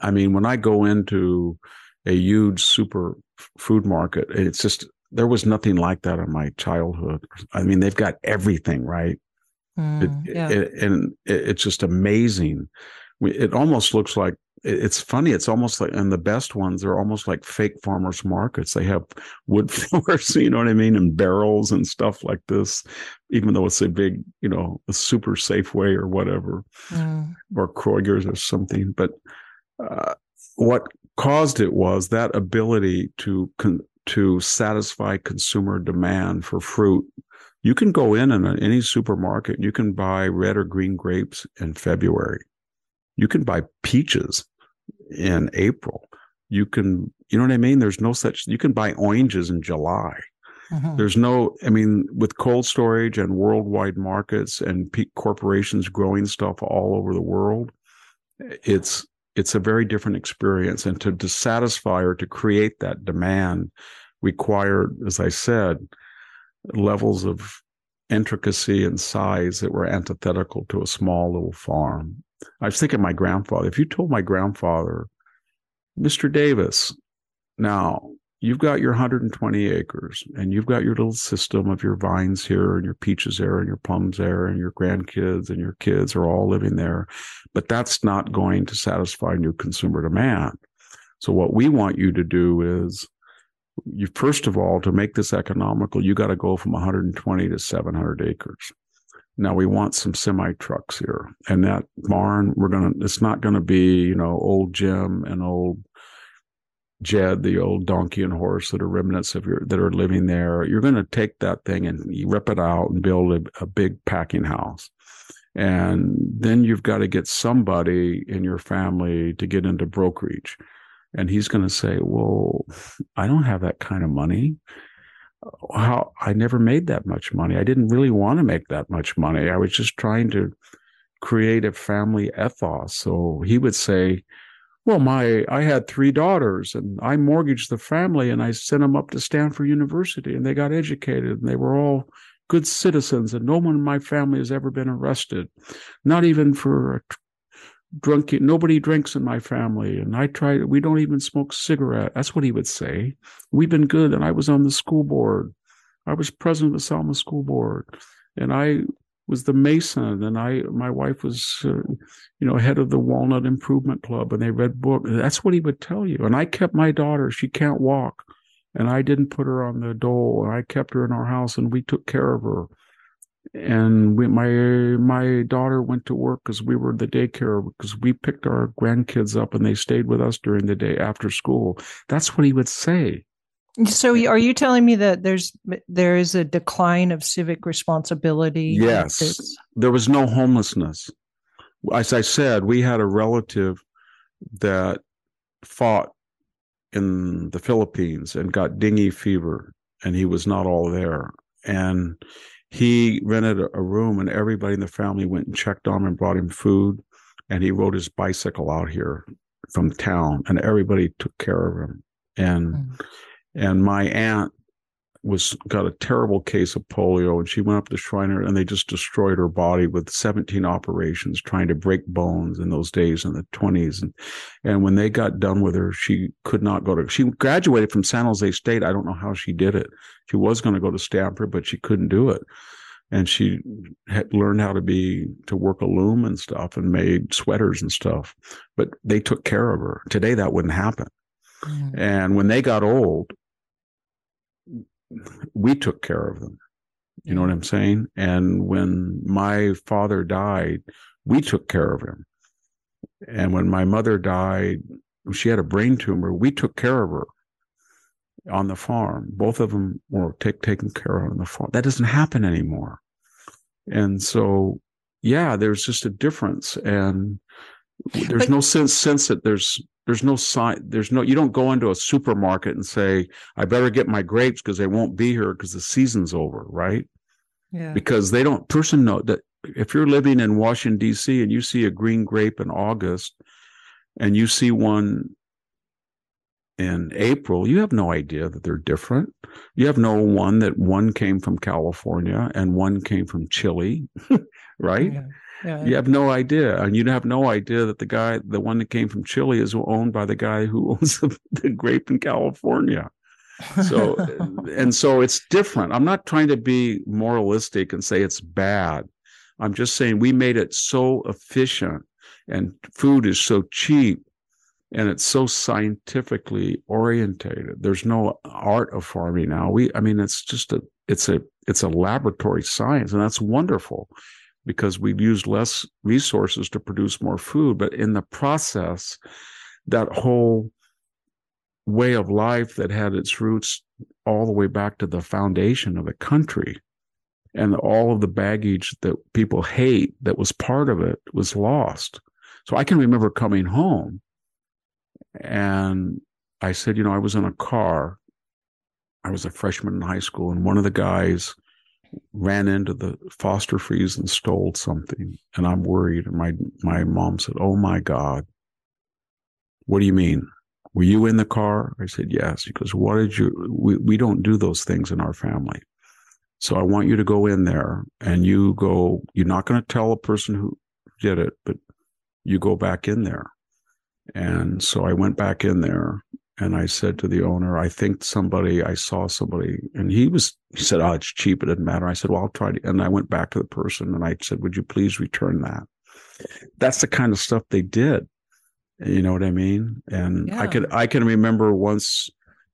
i mean when i go into a huge super food market it's just there was nothing like that in my childhood. I mean, they've got everything right, mm, it, yeah. it, and it, it's just amazing. It almost looks like it's funny. It's almost like, and the best ones are almost like fake farmers markets. They have wood floors, you know what I mean, and barrels and stuff like this, even though it's a big, you know, a super Safeway or whatever, mm. or Kroger's or something. But uh, what caused it was that ability to con- to satisfy consumer demand for fruit. You can go in in any supermarket, you can buy red or green grapes in February. You can buy peaches in April. You can, you know what I mean? There's no such, you can buy oranges in July. Mm-hmm. There's no, I mean, with cold storage and worldwide markets and peak corporations growing stuff all over the world, it's it's a very different experience. And to, to satisfy or to create that demand required, as I said, levels of intricacy and size that were antithetical to a small little farm. I was thinking my grandfather, if you told my grandfather, Mr. Davis, now you've got your 120 acres and you've got your little system of your vines here and your peaches there and your plums there and your grandkids and your kids are all living there. But that's not going to satisfy new consumer demand. So what we want you to do is you first of all to make this economical, you got to go from 120 to 700 acres. Now we want some semi trucks here, and that barn we're gonna. It's not to be you know old Jim and old Jed, the old donkey and horse that are remnants of your that are living there. You're going to take that thing and rip it out and build a, a big packing house. And then you've got to get somebody in your family to get into brokerage and he's going to say, "Well, I don't have that kind of money. How I never made that much money. I didn't really want to make that much money. I was just trying to create a family ethos." So he would say, "Well, my I had three daughters, and I mortgaged the family, and I sent them up to Stanford University, and they got educated, and they were all." Good citizens, and no one in my family has ever been arrested, not even for a drunk nobody drinks in my family and i try we don't even smoke cigarette that's what he would say. We've been good and i was on the school board. I was president of the selma school board and i was the mason and i my wife was uh, you know head of the walnut improvement club and they read book that's what he would tell you. And i kept my daughter she can't walk and i didn't put her on the dole and i kept her in our house and we took care of her and we, my my daughter went to work because we were the daycare because we picked our grandkids up and they stayed with us during the day after school. That's what he would say. So, are you telling me that there's there is a decline of civic responsibility? Yes, there was no homelessness. As I said, we had a relative that fought in the Philippines and got dengue fever, and he was not all there. And he rented a room and everybody in the family went and checked on him and brought him food and he rode his bicycle out here from town and everybody took care of him and mm. and my aunt was got a terrible case of polio and she went up to Shriners and they just destroyed her body with 17 operations trying to break bones in those days in the 20s and and when they got done with her she could not go to she graduated from San Jose State. I don't know how she did it. She was going to go to Stanford but she couldn't do it. And she had learned how to be to work a loom and stuff and made sweaters and stuff. But they took care of her. Today that wouldn't happen. Mm. and when they got old we took care of them. You know what I'm saying? And when my father died, we took care of him. And when my mother died, she had a brain tumor, we took care of her on the farm. Both of them were take, taken care of on the farm. That doesn't happen anymore. And so, yeah, there's just a difference. And there's but, no sense sense that there's there's no sign there's no you don't go into a supermarket and say i better get my grapes because they won't be here because the season's over right? Yeah. Because they don't person know that if you're living in washington d.c and you see a green grape in august and you see one in april you have no idea that they're different. You have no one that one came from california and one came from chile right? Yeah. Yeah. You have no idea, and you have no idea that the guy, the one that came from Chile, is owned by the guy who owns the, the grape in California. So, and so it's different. I'm not trying to be moralistic and say it's bad. I'm just saying we made it so efficient, and food is so cheap, and it's so scientifically orientated. There's no art of farming now. We, I mean, it's just a, it's a, it's a laboratory science, and that's wonderful because we've used less resources to produce more food. But in the process, that whole way of life that had its roots all the way back to the foundation of the country and all of the baggage that people hate that was part of it was lost. So I can remember coming home and I said, you know, I was in a car. I was a freshman in high school, and one of the guys ran into the Foster freeze and stole something, and I'm worried. And my my mom said, "Oh my God, what do you mean? Were you in the car?" I said, "Yes." He goes, "What did you? We we don't do those things in our family." So I want you to go in there and you go. You're not going to tell a person who did it, but you go back in there. And so I went back in there and I said to the owner, I think somebody, I saw somebody, and he was, he said, Oh, it's cheap. It doesn't matter. I said, Well, I'll try to. And I went back to the person and I said, Would you please return that? That's the kind of stuff they did. You know what I mean? And yeah. I could, I can remember once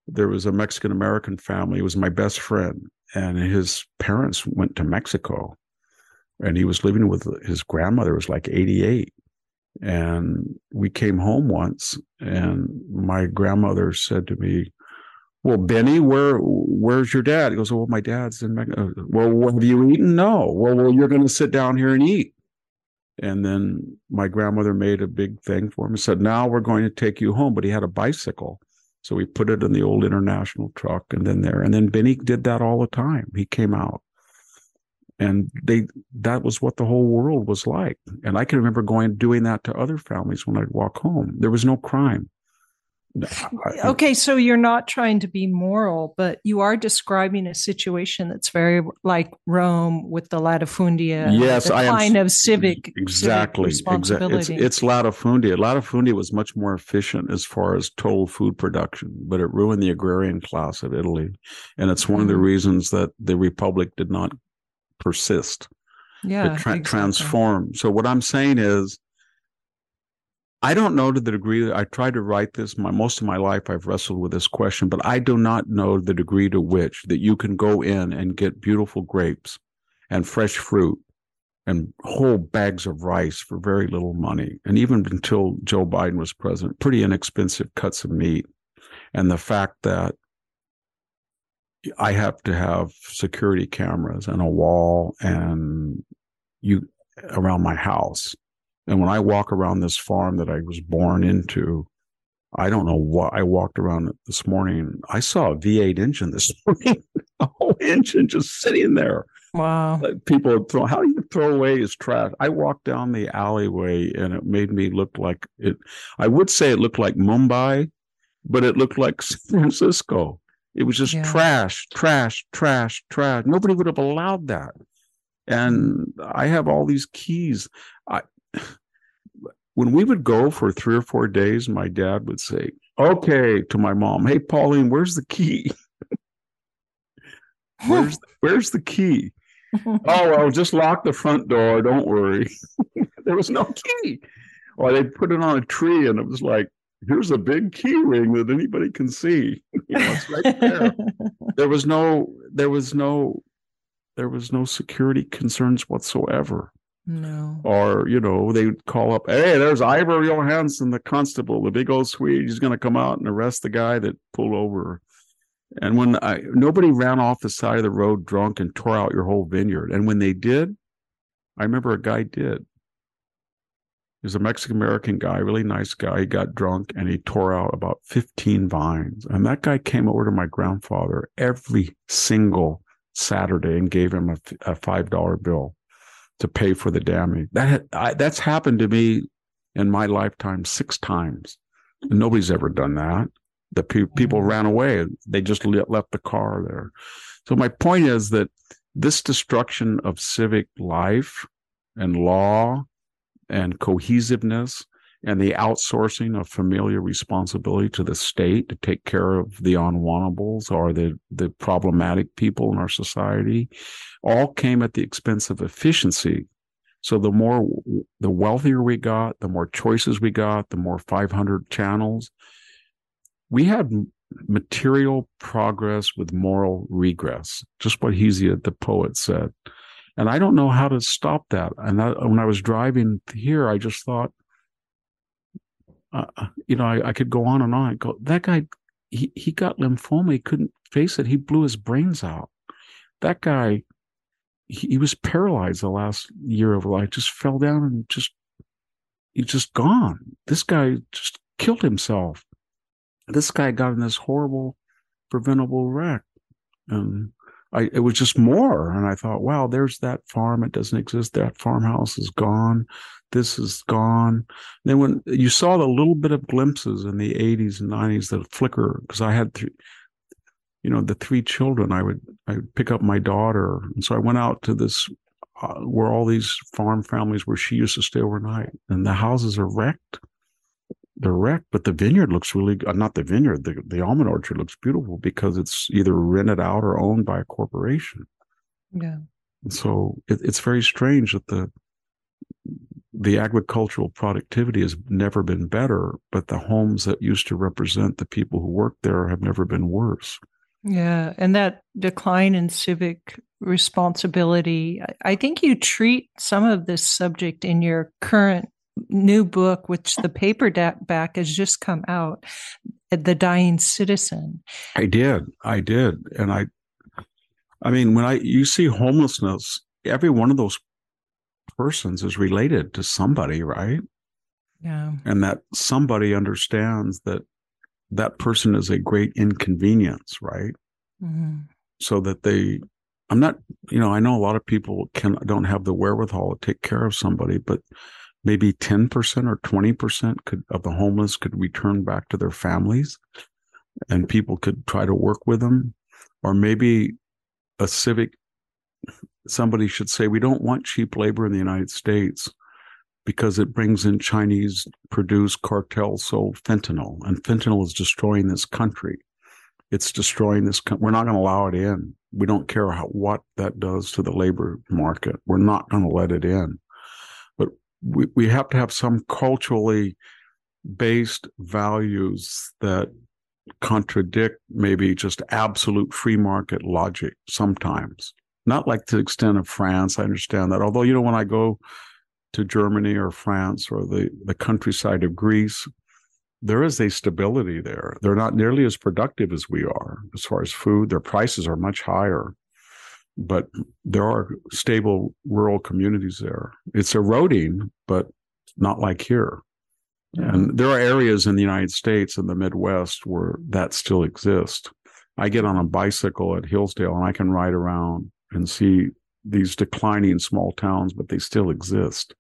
there was a Mexican American family. It was my best friend, and his parents went to Mexico, and he was living with his grandmother. Was like eighty eight, and we came home once, and my grandmother said to me, "Well, Benny, where where's your dad?" He goes, "Well, my dad's in Mexico." Uh, well, have you eaten? No. Well, well, you're going to sit down here and eat. And then my grandmother made a big thing for him and said, "Now we're going to take you home." But he had a bicycle, so we put it in the old international truck, and then there. And then Benny did that all the time. He came out and they that was what the whole world was like and i can remember going doing that to other families when i'd walk home there was no crime okay so you're not trying to be moral but you are describing a situation that's very like rome with the latifundia yes i am of civic exactly civic. Exactly. It's, it's latifundia latifundia was much more efficient as far as total food production but it ruined the agrarian class of italy and it's one of the mm-hmm. reasons that the republic did not persist. Yeah, to tra- exactly. transform. So what I'm saying is, I don't know to the degree that I tried to write this. My most of my life, I've wrestled with this question, but I do not know the degree to which that you can go in and get beautiful grapes and fresh fruit and whole bags of rice for very little money. And even until Joe Biden was president, pretty inexpensive cuts of meat. And the fact that I have to have security cameras and a wall and you around my house. And when I walk around this farm that I was born into, I don't know what I walked around this morning. I saw a V8 engine this morning, a whole engine just sitting there. Wow. Like people throw, how do you throw away his trash? I walked down the alleyway and it made me look like it. I would say it looked like Mumbai, but it looked like San Francisco It was just Yeah. trash, trash, trash, trash. Nobody would have allowed that. And I have all these keys. I when we would go for three or four days, my dad would say, Okay, to my mom, hey Pauline, where's the key? Where's where's the key? oh well, just lock the front door. Don't worry. there was no key. Or they put it on a tree, and it was like, here's a big key ring that anybody can see. you know, it's right there. there was no, there was no, there was no security concerns whatsoever. no. Or you know, they call up, hey, there's Ivor Johansson, the constable, the big old Swede. He's going to come out and arrest the guy that pulled over. And when I nobody ran off the side of the road drunk and tore out your whole vineyard. And when they did, I remember a guy did. He was a Mexican American guy, really nice guy. He got drunk and he tore out about 15 vines. And that guy came over to my grandfather every single Saturday and gave him a, a five dollar bill to pay for the damage. That had, I, that's happened to me in my lifetime six times. And nobody's ever done that. The pe- people mm. ran away. They just le- left the car there. So my point is that this destruction of civic life and law and cohesiveness and the outsourcing of familial responsibility to the state to take care of the unwantables or the, the problematic people in our society all came at the expense of efficiency. So the more, the wealthier we got, the more choices we got, the more 500 channels. We had material progress with moral regress, just what Hesiod the poet said. And I don't know how to stop that. And that, when I was driving here, I just thought, uh, you know, I, I could go on and on. I go, that guy, he, he got lymphoma. He couldn't face it. He blew his brains out. That guy, he, he was paralyzed the last year of life, just fell down and just, he's just gone. This guy just killed himself. This guy got in this horrible, preventable wreck. And I, it was just more. And I thought, wow, there's that farm. It doesn't exist. That farmhouse is gone. This is gone. Then when you saw the little bit of glimpses in the 80s and 90s that flicker, because I had you know, the three children, I would, I would pick up my daughter. And so I went out to this, uh, where all these farm families where she used to stay overnight and the houses are wrecked. They're wrecked, but the vineyard looks really, uh, not the vineyard, the, the almond orchard looks beautiful because it's either rented out or owned by a corporation. Yeah. And so it, it's very strange that the the agricultural productivity has never been better, but the homes that used to represent the people who worked there have never been worse. Yeah. And that decline in civic responsibility, I think you treat some of this subject in your current new book, which the paperback has just come out, The Dying Citizen. I did, I did, and I, I mean, when I you see homelessness, every one of those persons is related to somebody, right? Yeah. And that somebody understands that that person is a great inconvenience, right? Mhm. so that they i'm not you know i know a lot of people can don't have the wherewithal to take care of somebody but maybe 10% or 20% could of the homeless could return back to their families and people could try to work with them or maybe a civic somebody should say we don't want cheap labor in the united states because it brings in chinese produced cartel sold fentanyl and fentanyl is destroying this country it's destroying this. co- We're not going to allow it in. We don't care how, what that does to the labor market. We're not going to let it in. We, we have to have some culturally based values that contradict maybe just absolute free market logic sometimes. Not like to the extent of France. I understand that. Although, you know, when I go to Germany or France or the, the countryside of Greece, there is a stability there. They're not nearly as productive as we are as far as food. Their prices are much higher, but there are stable rural communities there. It's eroding, but not like here. And there are areas in the United States in the Midwest where that still exists. I get on a bicycle at Hillsdale and I can ride around and see these declining small towns, but they still exist.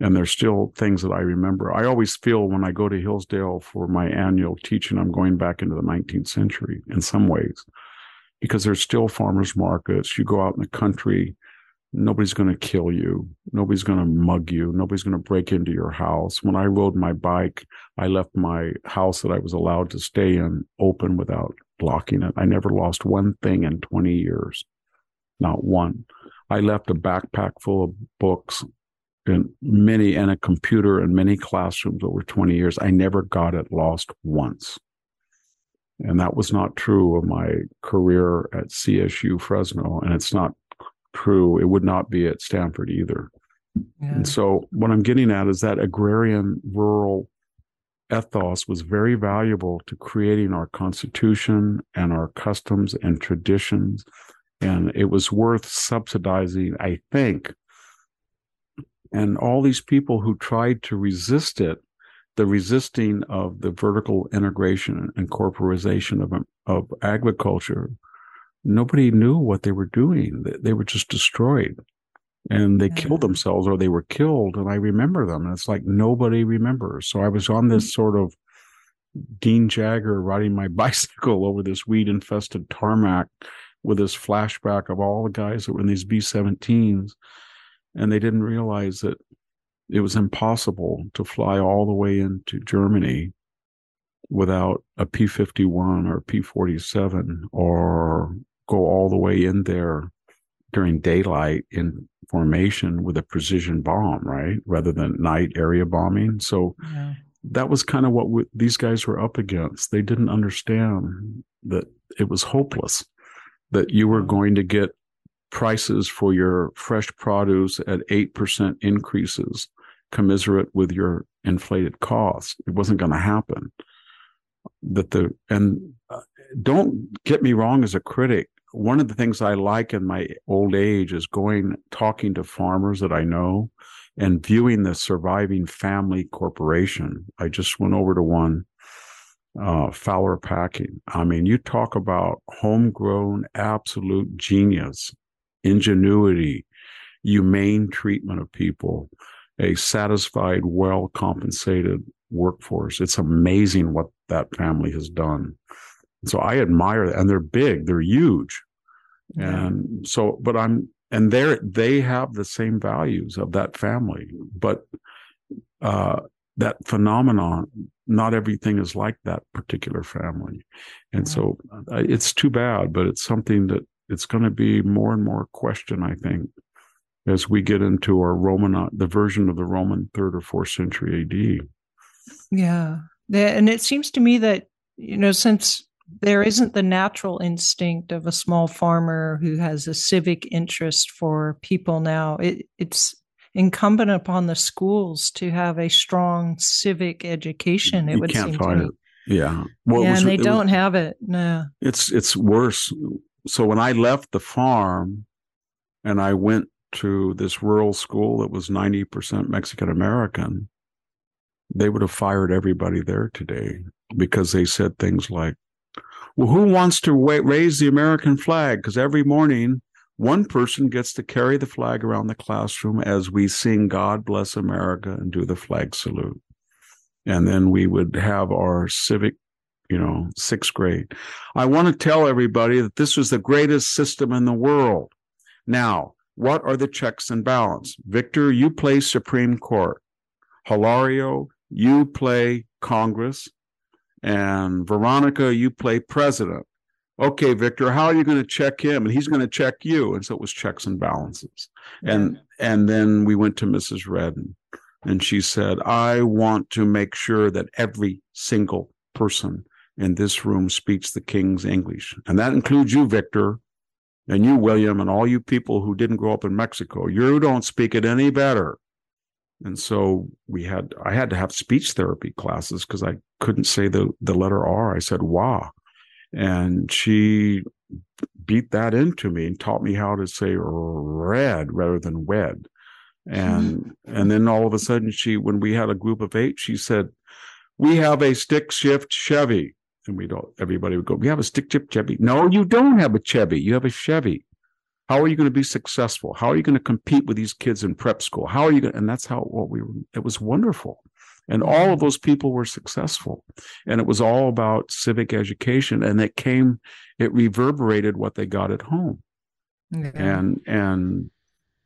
And there's still things that I remember. I always feel when I go to Hillsdale for my annual teaching, I'm going back into the 19th century in some ways, because there's still farmers markets. You go out in the country, nobody's going to kill you. Nobody's going to mug you. Nobody's going to break into your house. When I rode my bike, I left my house that I was allowed to stay in open without locking it. I never lost one thing in 20 years, not one. I left a backpack full of books and many and a computer in many classrooms over 20 years. I never got it lost once. And that was not true of my career at CSU Fresno. And it's not true. It would not be at Stanford either. Yeah. And so what I'm getting at is that agrarian rural ethos was very valuable to creating our constitution and our customs and traditions. And it was worth subsidizing, I think. And all these people who tried to resist it, the resisting of the vertical integration and corporization of, of agriculture, nobody knew what they were doing. They were just destroyed and they yeah. killed themselves or they were killed and i remember them and it's like nobody remembers so i was on this mm-hmm. sort of dean jagger riding my bicycle over this weed infested tarmac with this flashback of all the guys that were in these b-17s and they didn't realize that it was impossible to fly all the way into germany without a p-51 or p-47 or go all the way in there during daylight in formation with a precision bomb, right? Rather than night area bombing. So yeah. that was kind of what we, these guys were up against. They didn't understand that it was hopeless, that you were going to get prices for your fresh produce at 8% increases commiserate with your inflated costs. It wasn't going to happen. That the, and uh, don't get me wrong as a critic, one of the things I like in my old age is going talking to farmers that I know and viewing the surviving family corporation. I just went over to one, uh, Fowler Packing. I mean, you talk about homegrown, absolute genius, ingenuity, humane treatment of people, a satisfied, well compensated workforce. It's amazing what that family has done. So I admire that. And they're big, they're huge. And so, but I'm, and they're, they have the same values of that family, but, uh, that phenomenon, not everything is like that particular family. And so uh, it's too bad, but it's something that it's going to be more and more question, I think, as we get into our Roman, uh, the version of the Roman third or fourth century AD. Yeah. And it seems to me that, you know, since there isn't the natural instinct of a small farmer who has a civic interest for people now. It, it's incumbent upon the schools to have a strong civic education. It you would seem to me. it. Yeah. Well, yeah, was, and they don't was, have it. No. It's it's worse. So when I left the farm and I went to this rural school that was 90% Mexican American, they would have fired everybody there today because they said things like, well, who wants to raise the American flag? Because every morning, one person gets to carry the flag around the classroom as we sing God Bless America and do the flag salute. And then we would have our civic, you know, sixth grade. I want to tell everybody that this was the greatest system in the world. Now, what are the checks and balance? Victor, you play Supreme Court. Hilario, you play Congress and Veronica, you play president. Okay, Victor, how are you going to check him? And he's going to check you. And so it was checks and balances. And and then we went to Mrs. Redden and she said, I want to make sure that every single person in this room speaks the king's English. And that includes you, Victor, and you, William, and all you people who didn't grow up in Mexico. You don't speak it any better. And so we had I had to have speech therapy classes because I couldn't say the the letter R. I said wah. And she beat that into me and taught me how to say red rather than wed. And and then all of a sudden she when we had a group of eight, she said, We have a stick shift Chevy. And we don't everybody would go, We have a stick chip Chevy. No, you don't have a Chevy, you have a Chevy. How are you going to be successful? How are you going to compete with these kids in prep school? How are you going? And that's how what we were. It was wonderful, and all of those people were successful, and it was all about civic education, and it came, it reverberated what they got at home, Yeah. and and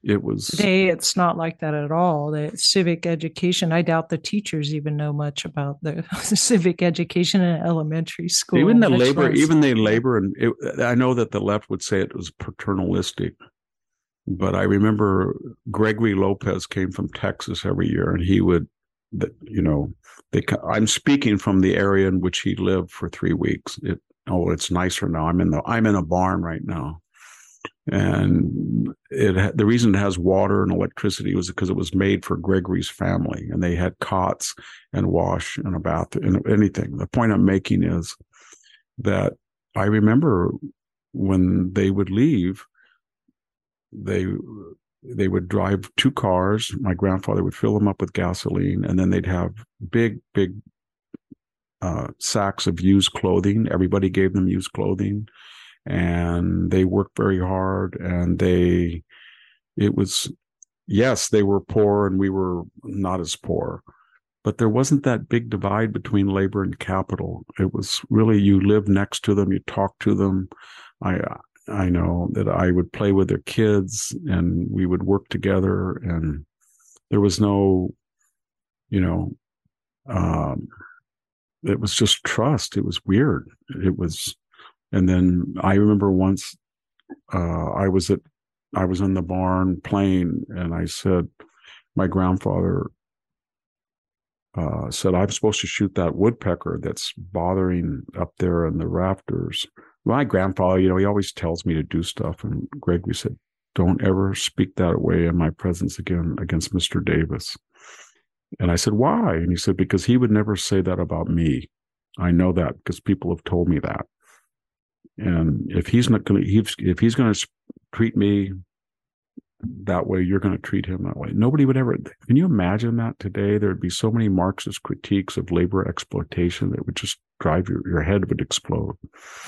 it was Today, it's not like that at all. The civic education, I doubt the teachers even know much about the civic education in elementary school. even the labor even the labor and it, i know that the left would say it was paternalistic but i remember gregory lopez came from texas every year and he would you know they i'm speaking from the area in which he lived for three weeks it oh it's nicer now i'm in the i'm in a barn right now and it the reason it has water and electricity was because it was made for Gregory's family, and they had cots and wash and a bath and anything. The point I'm making is that I remember when they would leave, they they would drive two cars. My grandfather would fill them up with gasoline, and then they'd have big, big uh, sacks of used clothing. Everybody gave them used clothing, and they worked very hard. And they, it was, yes, they were poor, and we were not as poor, but there wasn't that big divide between labor and capital. It was really you lived next to them, you talked to them. I I know that I would play with their kids, and we would work together, and there was no, you know, um, it was just trust. It was weird. It was, and then I remember once uh, I was at, I was in the barn playing, and I said, my grandfather uh, said, I'm supposed to shoot that woodpecker that's bothering up there in the rafters. My grandfather, you know, he always tells me to do stuff. And Gregory said, Don't ever speak that way in my presence again against Mr. Davis. And I said, Why? And he said, Because he would never say that about me. I know that because people have told me that. And if he's not going to, if he's going to treat me that way, you're going to treat him that way. Nobody would ever. Can you imagine that today? There'd be so many Marxist critiques of labor exploitation that would just drive your your head would explode.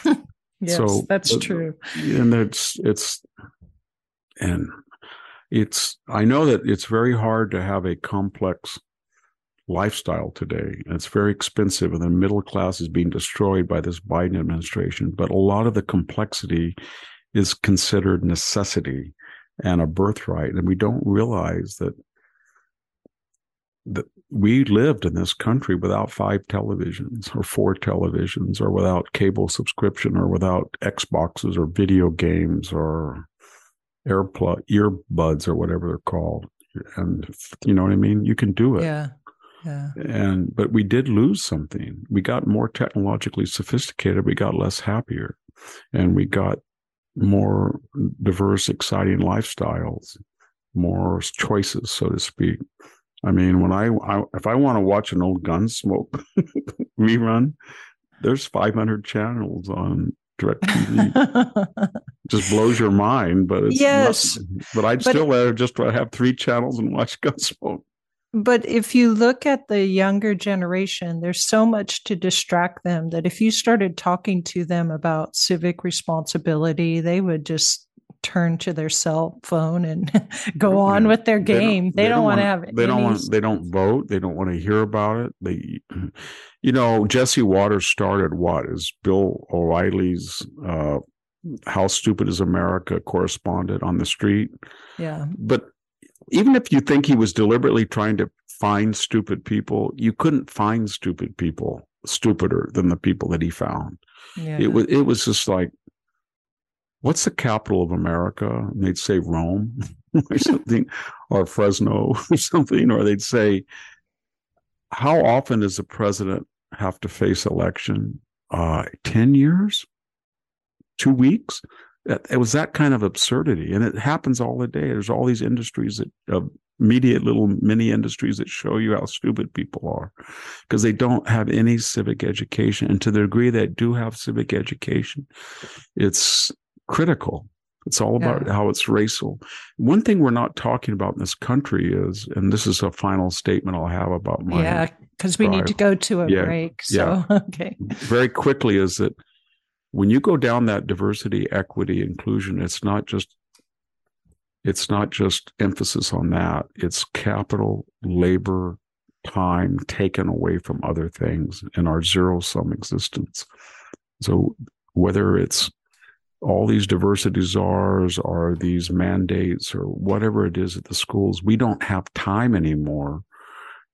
Yes, So, that's uh, true. and it's it's and it's i know that it's very hard to have a complex lifestyle today and it's very expensive and the middle class is being destroyed by this biden administration but a lot of the complexity is considered necessity and a birthright and we don't realize that that we lived in this country without five televisions or four televisions or without cable subscription or without Xboxes or video games or airplug earbuds or whatever they're called. And you know what I mean? You can do it. Yeah. Yeah. And but we did lose something. We got more technologically sophisticated, we got less happier, and we got more diverse, exciting lifestyles, more choices, so to speak. I mean, when I, I if I want to watch an old Gunsmoke rerun, there's 500 channels on DirecTV. just blows your mind, but it's Yes. not- but I'd But- still rather just have three channels and watch Gunsmoke. But if you look at the younger generation, there's so much to distract them that if you started talking to them about civic responsibility, they would just turn to their cell phone and go on Yeah. with their game. They, don't, want to have They don't want. They don't vote. They don't want to hear about it. They, you know, Jesse Watters started what is Bill O'Reilly's uh, "How Stupid Is America" correspondent on the street. yeah. But even if you think he was deliberately trying to find stupid people, you couldn't find stupid people stupider than the people that he found. Yeah. It was. It was just like. What's the capital of America? And they'd say Rome or something, or Fresno or something, or they'd say, How often does the president have to face election? Uh, 10 years? Two weeks? It was that kind of absurdity. And it happens all the day. There's all these industries that, uh, immediate little mini industries that show you how stupid people are because they don't have any civic education. And to the degree they do have civic education, it's critical. It's all about Yeah. how it's racial. One thing we're not talking about in this country is, and this is a final statement I'll have about my yeah. Because we need to go to a Yeah. break. So, okay. very quickly is that when you go down that diversity, equity, inclusion, it's not just it's not just emphasis on that, it's capital, labor, time taken away from other things in our zero sum existence. So whether it's all these diversity czars or these mandates or whatever it is at the schools, we don't have time anymore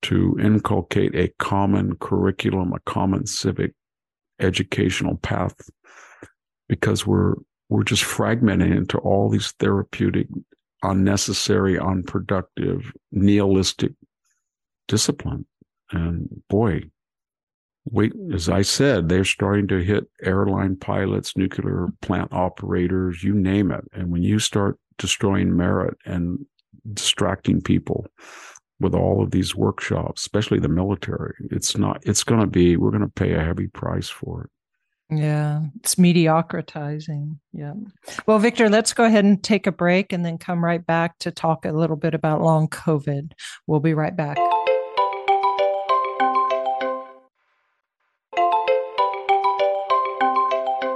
to inculcate a common curriculum, a common civic educational path because we're we're just fragmenting into all these therapeutic unnecessary unproductive nihilistic discipline. And boy wait as i said they're starting to hit airline pilots nuclear plant operators you name it. And when you start destroying merit and distracting people with all of these workshops especially the military it's not it's going to be we're going to pay a heavy price for it yeah, it's mediocratizing. Yeah. Well, Victor, let's go ahead and take a break and then come right back to talk a little bit about long COVID. We'll be right back.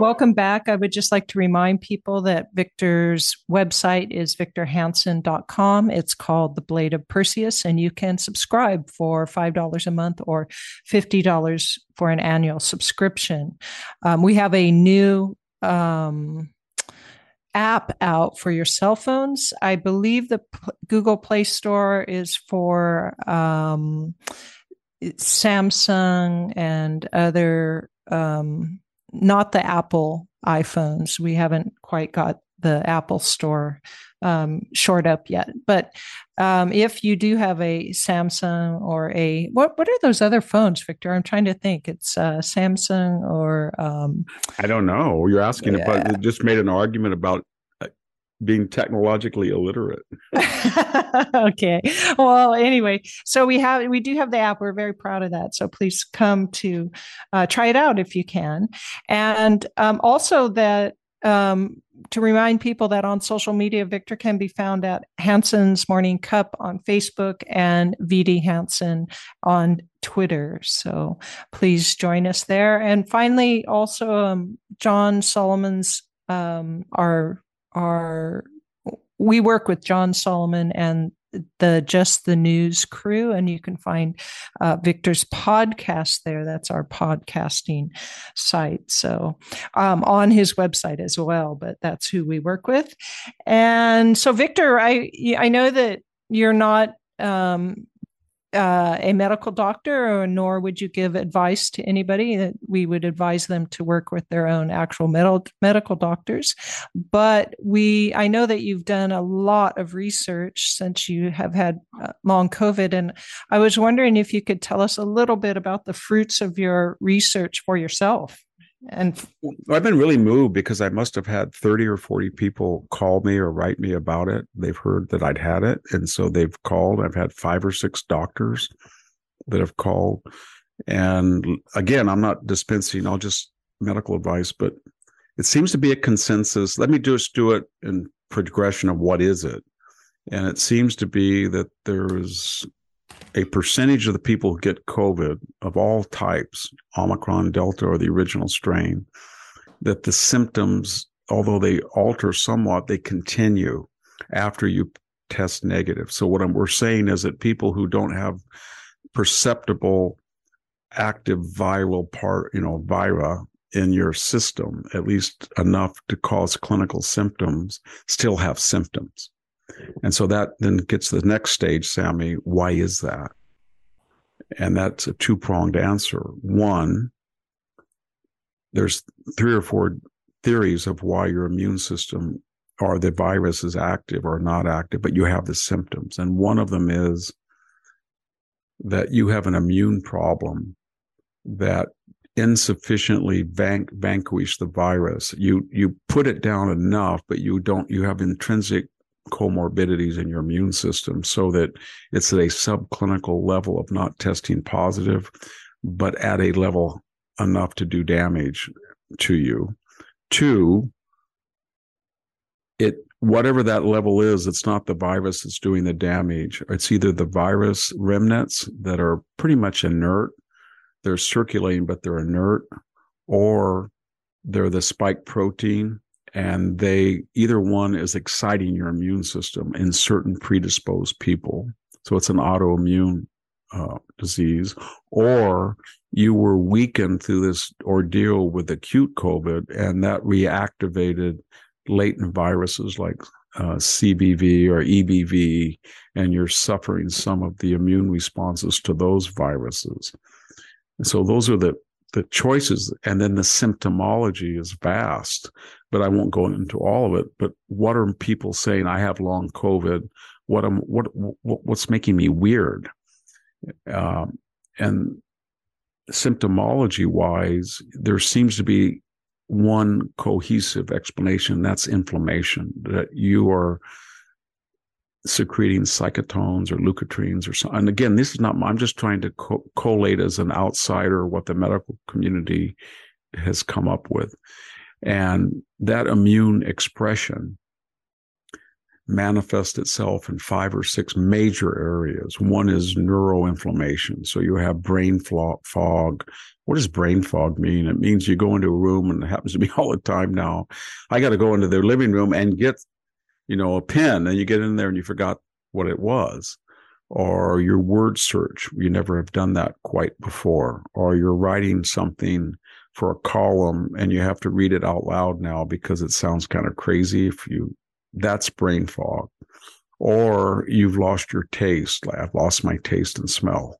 Welcome back. I would just like to remind people that Victor's website is victorhanson.com. It's called The Blade of Perseus, and you can subscribe for $5 a month or $50 for an annual subscription. Um, we have a new um, app out for your cell phones. I believe the P- Google Play Store is for um, Samsung and other um, not the Apple iPhones. We haven't quite got the Apple Store um, shored up yet. But um, if you do have a Samsung or a what what are those other phones, Victor? I'm trying to think. It's uh, Samsung or um, I don't know. You're asking yeah. about. It just made an argument about being technologically illiterate. okay. Well, anyway, so we have we do have the app. We're very proud of that. So please come to uh, try it out if you can, and um, also that um, to remind people that on social media, Victor can be found at Hanson's Morning Cup on Facebook and VD Hanson on Twitter. So please join us there. And finally, also um, John Solomon's um, our are we work with John Solomon and the Just the News crew, and you can find uh, Victor's podcast there. That's our podcasting site. So um, on his website as well, but that's who we work with. And so, Victor, I I know that you're not um, uh, a medical doctor, or nor would you give advice to anybody. That we would advise them to work with their own actual med- medical doctors. But we, I know that you've done a lot of research since you have had uh, long COVID, and I was wondering if you could tell us a little bit about the fruits of your research for yourself. And I've been really moved because I must have had 30 or 40 people call me or write me about it. They've heard that I'd had it. And so they've called. I've had five or six doctors that have called. And again, I'm not dispensing all just medical advice, but it seems to be a consensus. Let me just do it in progression of what is it. And it seems to be that there is a percentage of the people who get COVID of all types, Omicron, Delta, or the original strain, that the symptoms, although they alter somewhat, they continue after you test negative. So what I'm, we're saying is that people who don't have perceptible active viral part, you know, vira in your system, at least enough to cause clinical symptoms, still have symptoms. And so that then gets the next stage, Sami. Why is that? And that's a two pronged answer. One, there's three or four theories of why your immune system or the virus is active or not active, but you have the symptoms. And one of them is that you have an immune problem that insufficiently van- vanquish the virus. You you put it down enough, but you don't. You have intrinsic comorbidities in your immune system so that it's at a subclinical level of not testing positive, but at a level enough to do damage to you. Two, it whatever that level is, it's not the virus that's doing the damage. It's either the virus remnants that are pretty much inert, they're circulating, but they're inert, or they're the spike protein and they either one is exciting your immune system in certain predisposed people. So it's an autoimmune uh, disease, or you were weakened through this ordeal with acute COVID, and that reactivated latent viruses like uh, CMV or EBV, and you're suffering some of the immune responses to those viruses. And so those are the the choices, and then the symptomology is vast. But I won't go into all of it. But what are people saying? I have long COVID. What am what, what what's making me weird? Um, and symptomology wise, there seems to be one cohesive explanation that's inflammation that you are secreting cytokines or leukotrienes or something. And again, this is not, I'm just trying to co- collate as an outsider what the medical community has come up with. And that immune expression manifests itself in five or six major areas. One is neuroinflammation. So you have brain fog. What does brain fog mean? It means you go into a room and it happens to be all the time now. I got to go into their living room and get, you know, a pen and you get in there and you forgot what it was. Or your word search, you never have done that quite before. Or you're writing something for a column and you have to read it out loud now because it sounds kind of crazy if you that's brain fog. Or you've lost your taste. Like I've lost my taste and smell.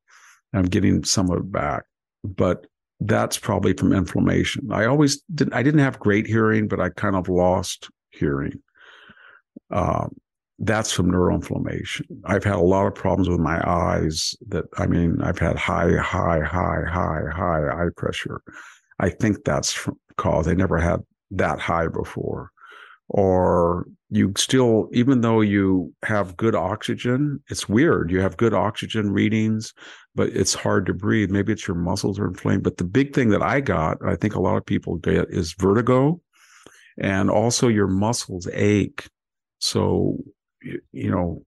I'm getting some of it back. But that's probably from inflammation. I always didn't I didn't have great hearing, but I kind of lost hearing. Um, that's from neuroinflammation. I've had a lot of problems with my eyes that I mean, I've had high, high, high, high, high eye pressure. I think that's cause I never had that high before. Or you still, even though you have good oxygen, it's weird. You have good oxygen readings, but it's hard to breathe. Maybe it's your muscles are inflamed. But the big thing that I got, I think a lot of people get, is vertigo, and also your muscles ache. So, you know,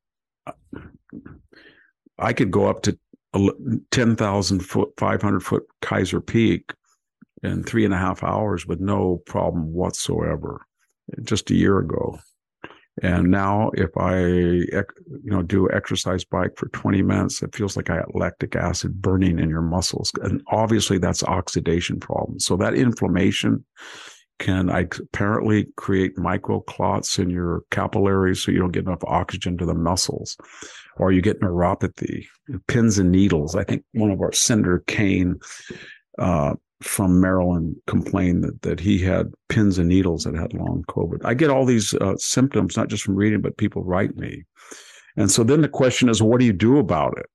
I could go up to 10,000 foot, 500 foot Kaiser Peak in three and a half hours with no problem whatsoever just a year ago. And now, if I, you know, do exercise bike for 20 minutes, it feels like I got lactic acid burning in your muscles. And obviously that's oxidation problem. So that inflammation can apparently create microclots in your capillaries so you don't get enough oxygen to the muscles or you get neuropathy pins and needles i think one of our senator Kaine uh, from Maryland complained that, that he had pins and needles that had long COVID. I get all these uh, symptoms, not just from reading, but people write me. And so then the question is, what do you do about it?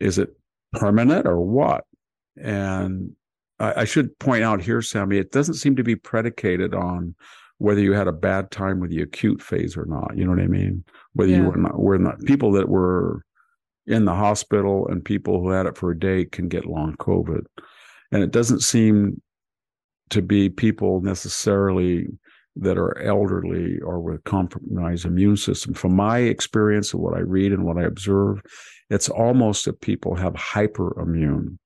Is it permanent or what? And I, I should point out here, Sami, it doesn't seem to be predicated on whether you had a bad time with the acute phase or not. You know what I mean? Whether yeah. you were not, were not people that were in the hospital and people who had it for a day can get long COVID. And it doesn't seem to be people necessarily that are elderly or with compromised immune system. From my experience and what I read and what I observe, it's almost that people have hyperimmune.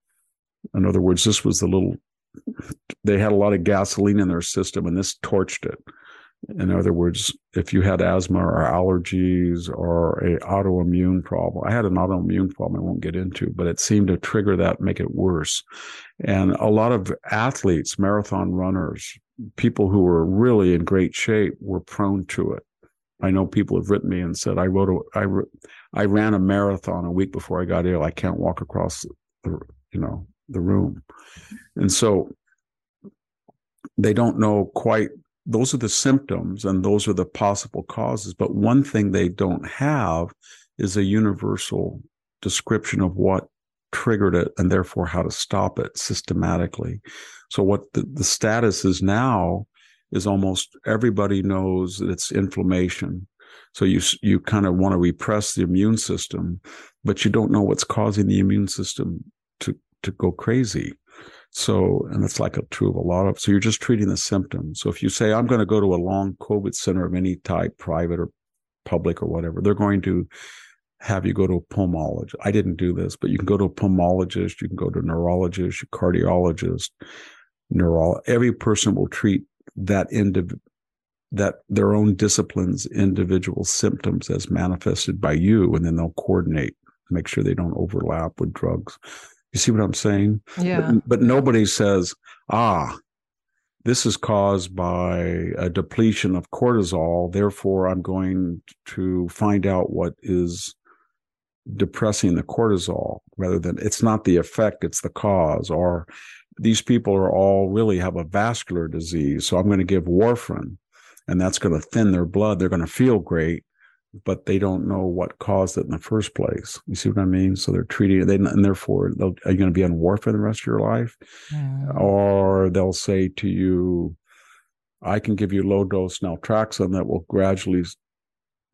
In other words, this was the little they had a lot of gasoline in their system and this torched it. In other words, if you had asthma or allergies or a autoimmune problem, I had an autoimmune problem I won't get into, but it seemed to trigger that, make it worse. And a lot of athletes, marathon runners, people who were really in great shape were prone to it. I know people have written me and said, I wrote a, I, I ran a marathon a week before I got ill. I can't walk across the, you know, the room. And so they don't know quite those are the symptoms and those are the possible causes. But one thing they don't have is a universal description of what triggered it and therefore how to stop it systematically. So what the, the status is now is almost everybody knows that it's inflammation. So you you kind of want to repress the immune system, but you don't know what's causing the immune system to to go crazy. So, and it's like a true of a lot of, so you're just treating the symptoms. So if you say, I'm going to go to a long COVID center of any type, private or public or whatever, they're going to have you go to a pulmonologist. I didn't do this, but you can go to a pulmonologist, you can go to a neurologist, a cardiologist, neuro. Every person will treat that indiv- that their own disciplines individual symptoms as manifested by you and then they'll coordinate make sure they don't overlap with drugs you see what i'm saying Yeah. but, but nobody says ah this is caused by a depletion of cortisol therefore i'm going to find out what is depressing the cortisol rather than it's not the effect it's the cause or these people are all really have a vascular disease so i'm going to give warfarin and that's going to thin their blood they're going to feel great but they don't know what caused it in the first place. You see what i mean? So they're treating it they, and therefore they'll, are you going to be on warfarin the rest of your life? Mm. Or they'll say to you i can give you low dose naltrexone that will gradually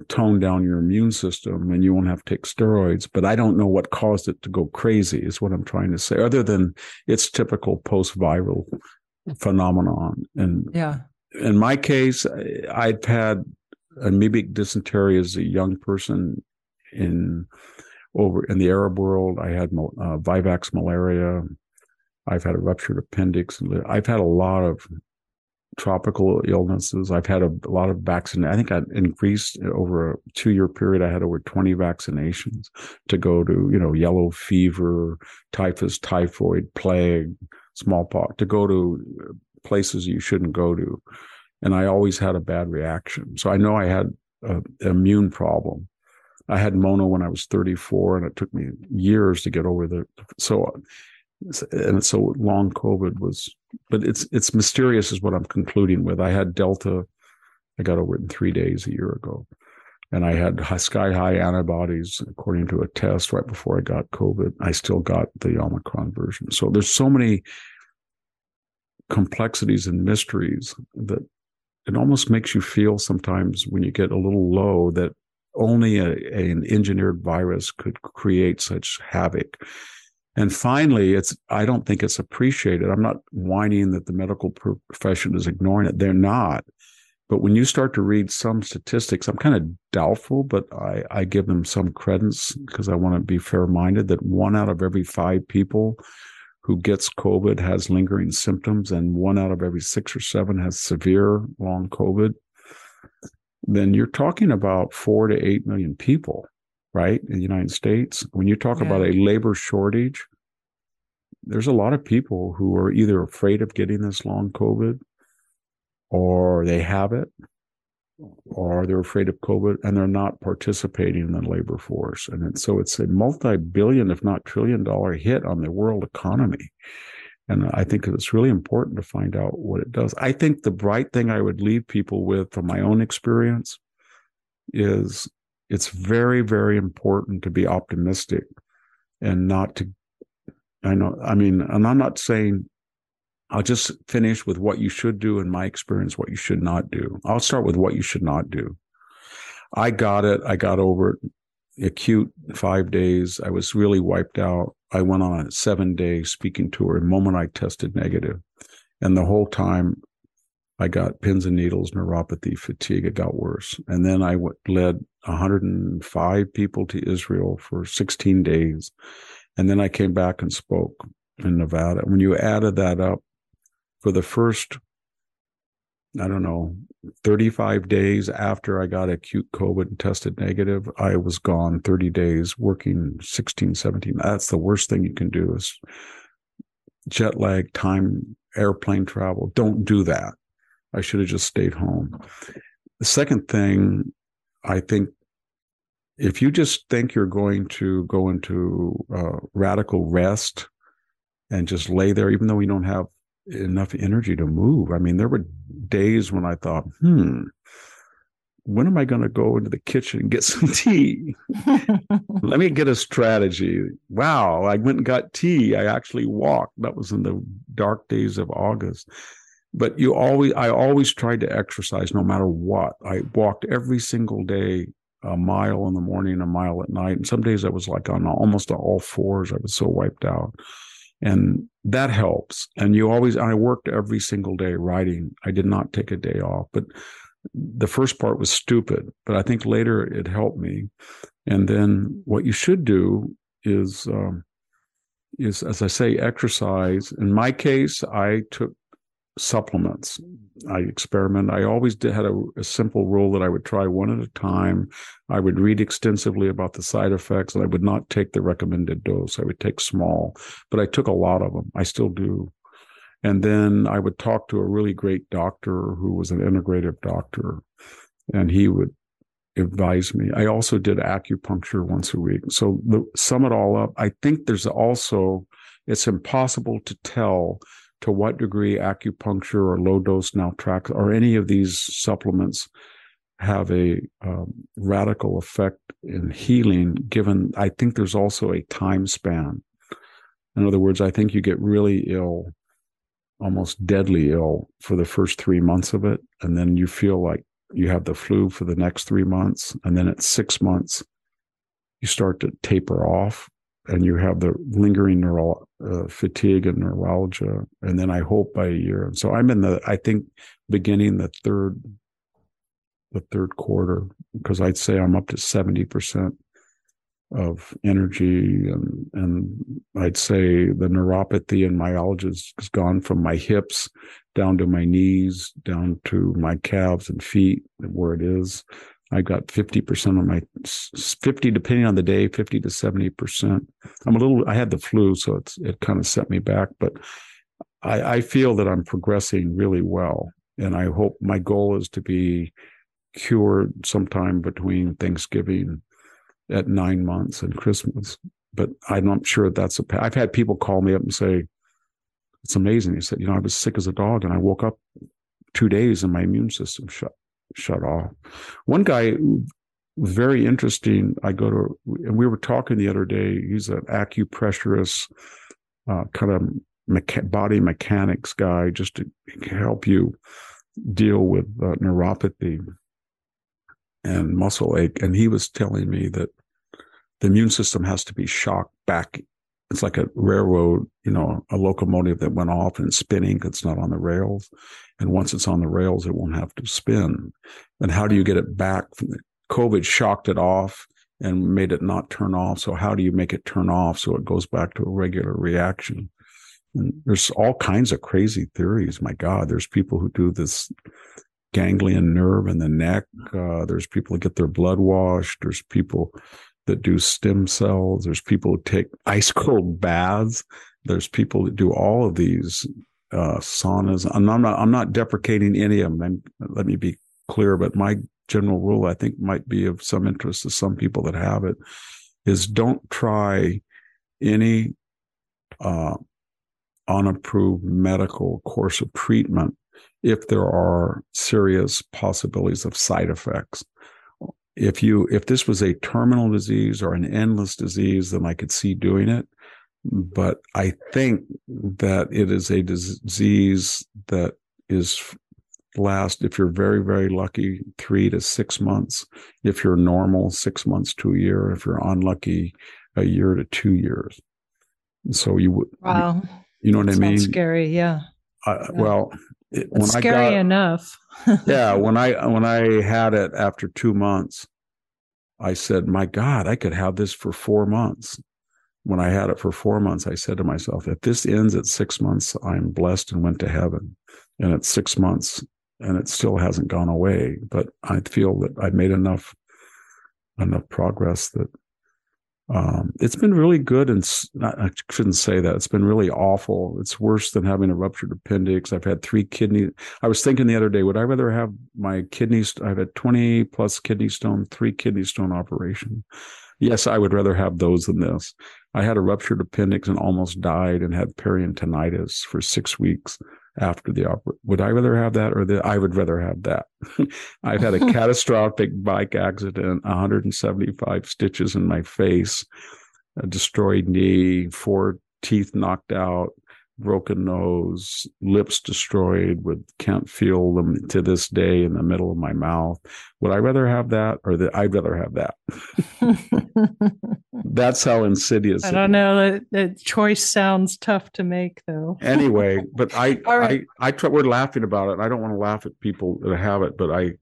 tone down your immune system and you won't have to take steroids. But i don't know what caused it to go crazy is what i'm trying to say other than its typical post-viral phenomenon. And Yeah. in my case I- i'd had amoebic dysentery as a young person in over in the arab world i had uh, vivax malaria i've had a ruptured appendix i've had a lot of tropical illnesses. I've had a, a lot of vaccine. I think I increased over a two year period. I had over 20 vaccinations to go to, you know, yellow fever, typhus, typhoid, plague, smallpox, to go to places you shouldn't go to. And I always had a bad reaction. So I know I had an immune problem. I had mono when I was 34 and it took me years to get over the, so, and so long COVID was but it's it's mysterious is what i'm concluding with i had delta i got over it in three days a year ago and i had sky high antibodies according to a test right before i got covid i still got the omicron version so there's so many complexities and mysteries that it almost makes you feel sometimes when you get a little low that only a, an engineered virus could create such havoc and finally, it's I don't think it's appreciated. I'm not whining that the medical profession is ignoring it. They're not. But when you start to read some statistics, I'm kind of doubtful, but I, I give them some credence because I want to be fair minded that one out of every five people who gets COVID has lingering symptoms, and one out of every six or seven has severe long COVID. Then you're talking about four to eight million people right in the united states when you talk yeah. about a labor shortage there's a lot of people who are either afraid of getting this long covid or they have it or they're afraid of covid and they're not participating in the labor force. And it, so it's a multi-billion if not trillion dollar hit on the world economy. And i think it's really important to find out what it does. I think the bright thing i would leave people with from my own experience is it's very very important to be optimistic and not to i know i mean and i'm not saying i'll just finish with what you should do in my experience what you should not do i'll start with what you should not do i got it i got over it acute five days i was really wiped out i went on a seven day speaking tour the moment i tested negative and the whole time I got pins and needles, neuropathy, fatigue. It got worse. And then I w- led 105 people to Israel for 16 days. And then I came back and spoke in Nevada. When you added that up for the first, I don't know, 35 days after I got acute COVID and tested negative, I was gone 30 days working 16, 17. That's the worst thing you can do is jet lag, time, airplane travel. Don't do that. I should have just stayed home. The second thing, I think if you just think you're going to go into uh, radical rest and just lay there, even though we don't have enough energy to move. I mean, there were days when I thought, hmm, when am I going to go into the kitchen and get some tea? Let me get a strategy. Wow, I went and got tea. I actually walked. That was in the dark days of August but you always i always tried to exercise no matter what i walked every single day a mile in the morning a mile at night and some days i was like on almost all fours i was so wiped out and that helps. And you always i worked every single day writing. I did not take a day off but the first part was stupid but i think later it helped me. And then what you should do is um, is as i say exercise. In my case i took supplements. I experiment. I always did, had a, a, simple rule that I would try one at a time. I would read extensively about the side effects, and I would not take the recommended dose. I would take small, but I took a lot of them. I still do. And then I would talk to a really great doctor who was an integrative doctor, and he would advise me. I also did acupuncture once a week. So the, sum it all up, I think there's also it's impossible to tell to what degree acupuncture or low dose naltrexone or any of these supplements have a um, radical effect in healing given i think there's also a time span. In other words i think you get really ill almost deadly ill for the first three months of it and then you feel like you have the flu for the next three months and then at six months you start to taper off and you have the lingering neural uh, fatigue and neuralgia and then i hope by a year. So i'm in the i think beginning the third the third quarter because i'd say i'm up to 70% of energy and and i'd say the neuropathy and myalgia has gone from my hips down to my knees down to my calves and feet where it is I got 50% of my 50, depending on the day, 50 to 70%. I'm a little, I had the flu, so it's, it kind of set me back, but I, I feel that I'm progressing really well. And I hope my goal is to be cured sometime between Thanksgiving at nine months and Christmas. But I'm not sure that's a, I've had people call me up and say, it's amazing. He said, you know, I was sick as a dog and I woke up two days and my immune system shut shut off. One guy very interesting. I go to, and we were talking the other day. He's an acupressurist, uh, kind of mecha- body mechanics guy, just to help you deal with uh, neuropathy and muscle ache. And he was telling me that the immune system has to be shocked back. It's like a railroad, you know, a locomotive that went off and spinning it's not on the rails. And once it's on the rails, it won't have to spin. And how do you get it back? COVID shocked it off and made it not turn off. So how do you make it turn off so it goes back to a regular reaction? And there's all kinds of crazy theories. My God, there's people who do this ganglion nerve in the neck. Uh, there's people that get their blood washed. There's people that do stem cells. There's people who take ice cold baths. There's people that do all of these uh, saunas. I'm not, I'm not deprecating any of them. let me be clear, but my general rule, I think, might be of some interest to some people that have it, is don't try any uh, unapproved medical course of treatment if there are serious possibilities of side effects. If you if this was a terminal disease or an endless disease, then I could see doing it. But I think that it is a disease that is last if you're very very lucky three to six months. If you're normal six months to a year. If you're unlucky a year to two years. So you would wow. you, you know what that i mean? scary. Yeah, yeah. well it, when scary I got, enough yeah when i when i had it after two months i said my god i could have this for four months when I had it for four months, I said to myself, if this ends at six months, I'm blessed and went to heaven. And it's six months and it still hasn't gone away. But I feel that I've made enough enough progress that um, it's been really good and not, I shouldn't say that it's been really awful. It's worse than having a ruptured appendix. I've had three kidney. I was thinking the other day, would I rather have my kidneys? I've had 20 plus kidney stone, three kidney stone operation. Yes, I would rather have those than this. I had a ruptured appendix and almost died and had peritonitis for six weeks after the operation. Would I rather have that or that? I would rather have that. I've had a catastrophic bike accident, 175 stitches in my face, a destroyed knee, four teeth knocked out, broken nose, lips destroyed, would can't feel them to this day in the middle of my mouth. Would I rather have that or that I'd rather have that? That's how insidious. I don't know. The, the choice sounds tough to make though. anyway, but I, right. I, I try, we're laughing about it. I don't want to laugh at people that have it, but I,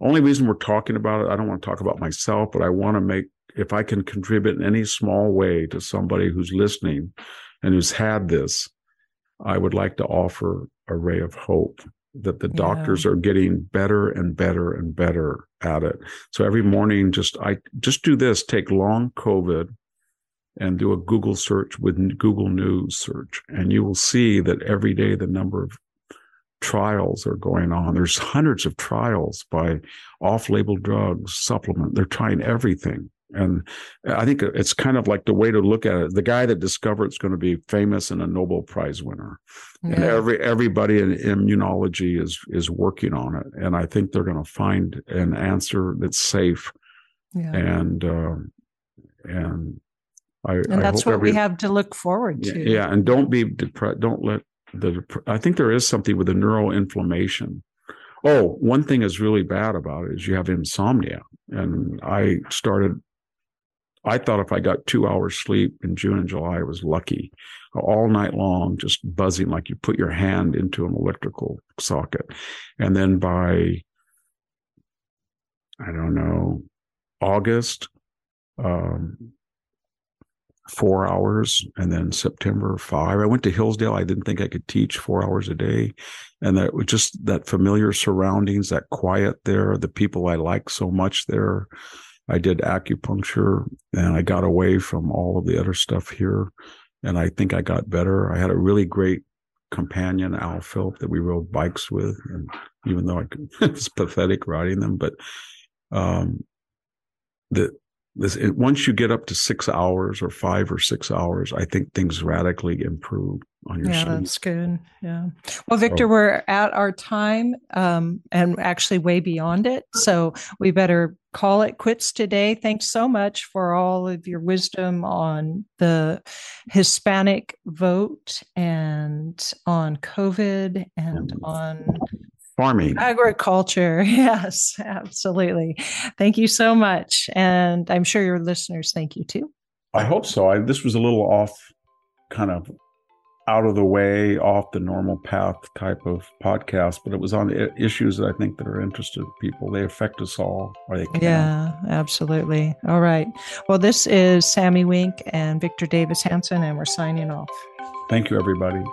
only reason we're talking about it, I don't want to talk about myself, but I want to make, if I can contribute in any small way to somebody who's listening and who's had this, I would like to offer a ray of hope that the Yeah. doctors are getting better and better and better at it. So every morning, just I just do this: take long COVID and do a Google search with Google News search, and you will see that every day the number of trials are going on. There's hundreds of trials by off-label drugs, supplement. They're trying everything. And I think it's kind of like the way to look at it. The guy that discovered it's going to be famous and a Nobel Prize winner and every everybody in immunology is is working on it and i think they're going to find an answer that's safe Yeah. and uh, and i And I that's hope what every- we have to look forward to. yeah and don't be depressed don't let the i think there is something with the neuroinflammation oh one thing is really bad about it is you have insomnia and i started I thought if I got two hours sleep in June and July, I was lucky. All night long, just buzzing like you put your hand into an electrical socket. And then by, I don't know, August, um, four hours. And then September, five. I went to Hillsdale. I didn't think I could teach four hours a day. And that was just that familiar surroundings, that quiet there, the people I like so much there. I did acupuncture and I got away from all of the other stuff here. And I think I got better. I had a really great companion, Al Philp, that we rode bikes with. And even though I could, it's pathetic riding them, but, um, the, this, it, once you get up to six hours or five or six hours, I think things radically improve on your Yeah, sleep. that's good. Yeah. Well, Victor, So- we're at our time um, and actually way beyond it. So we better call it quits today. Thanks so much for all of your wisdom on the Hispanic vote and on COVID and on Farming. agriculture. Yes, absolutely. Thank you so much. And I'm sure your listeners thank you too. I hope so. I, this was a little off, kind of out of the way, off the normal path type of podcast, but it was on issues that I think that are interested people. They affect us all, or they can. Yeah, absolutely. All right. Well, this is Sami Winc and Victor Davis Hanson, and we're signing off. Thank you, everybody.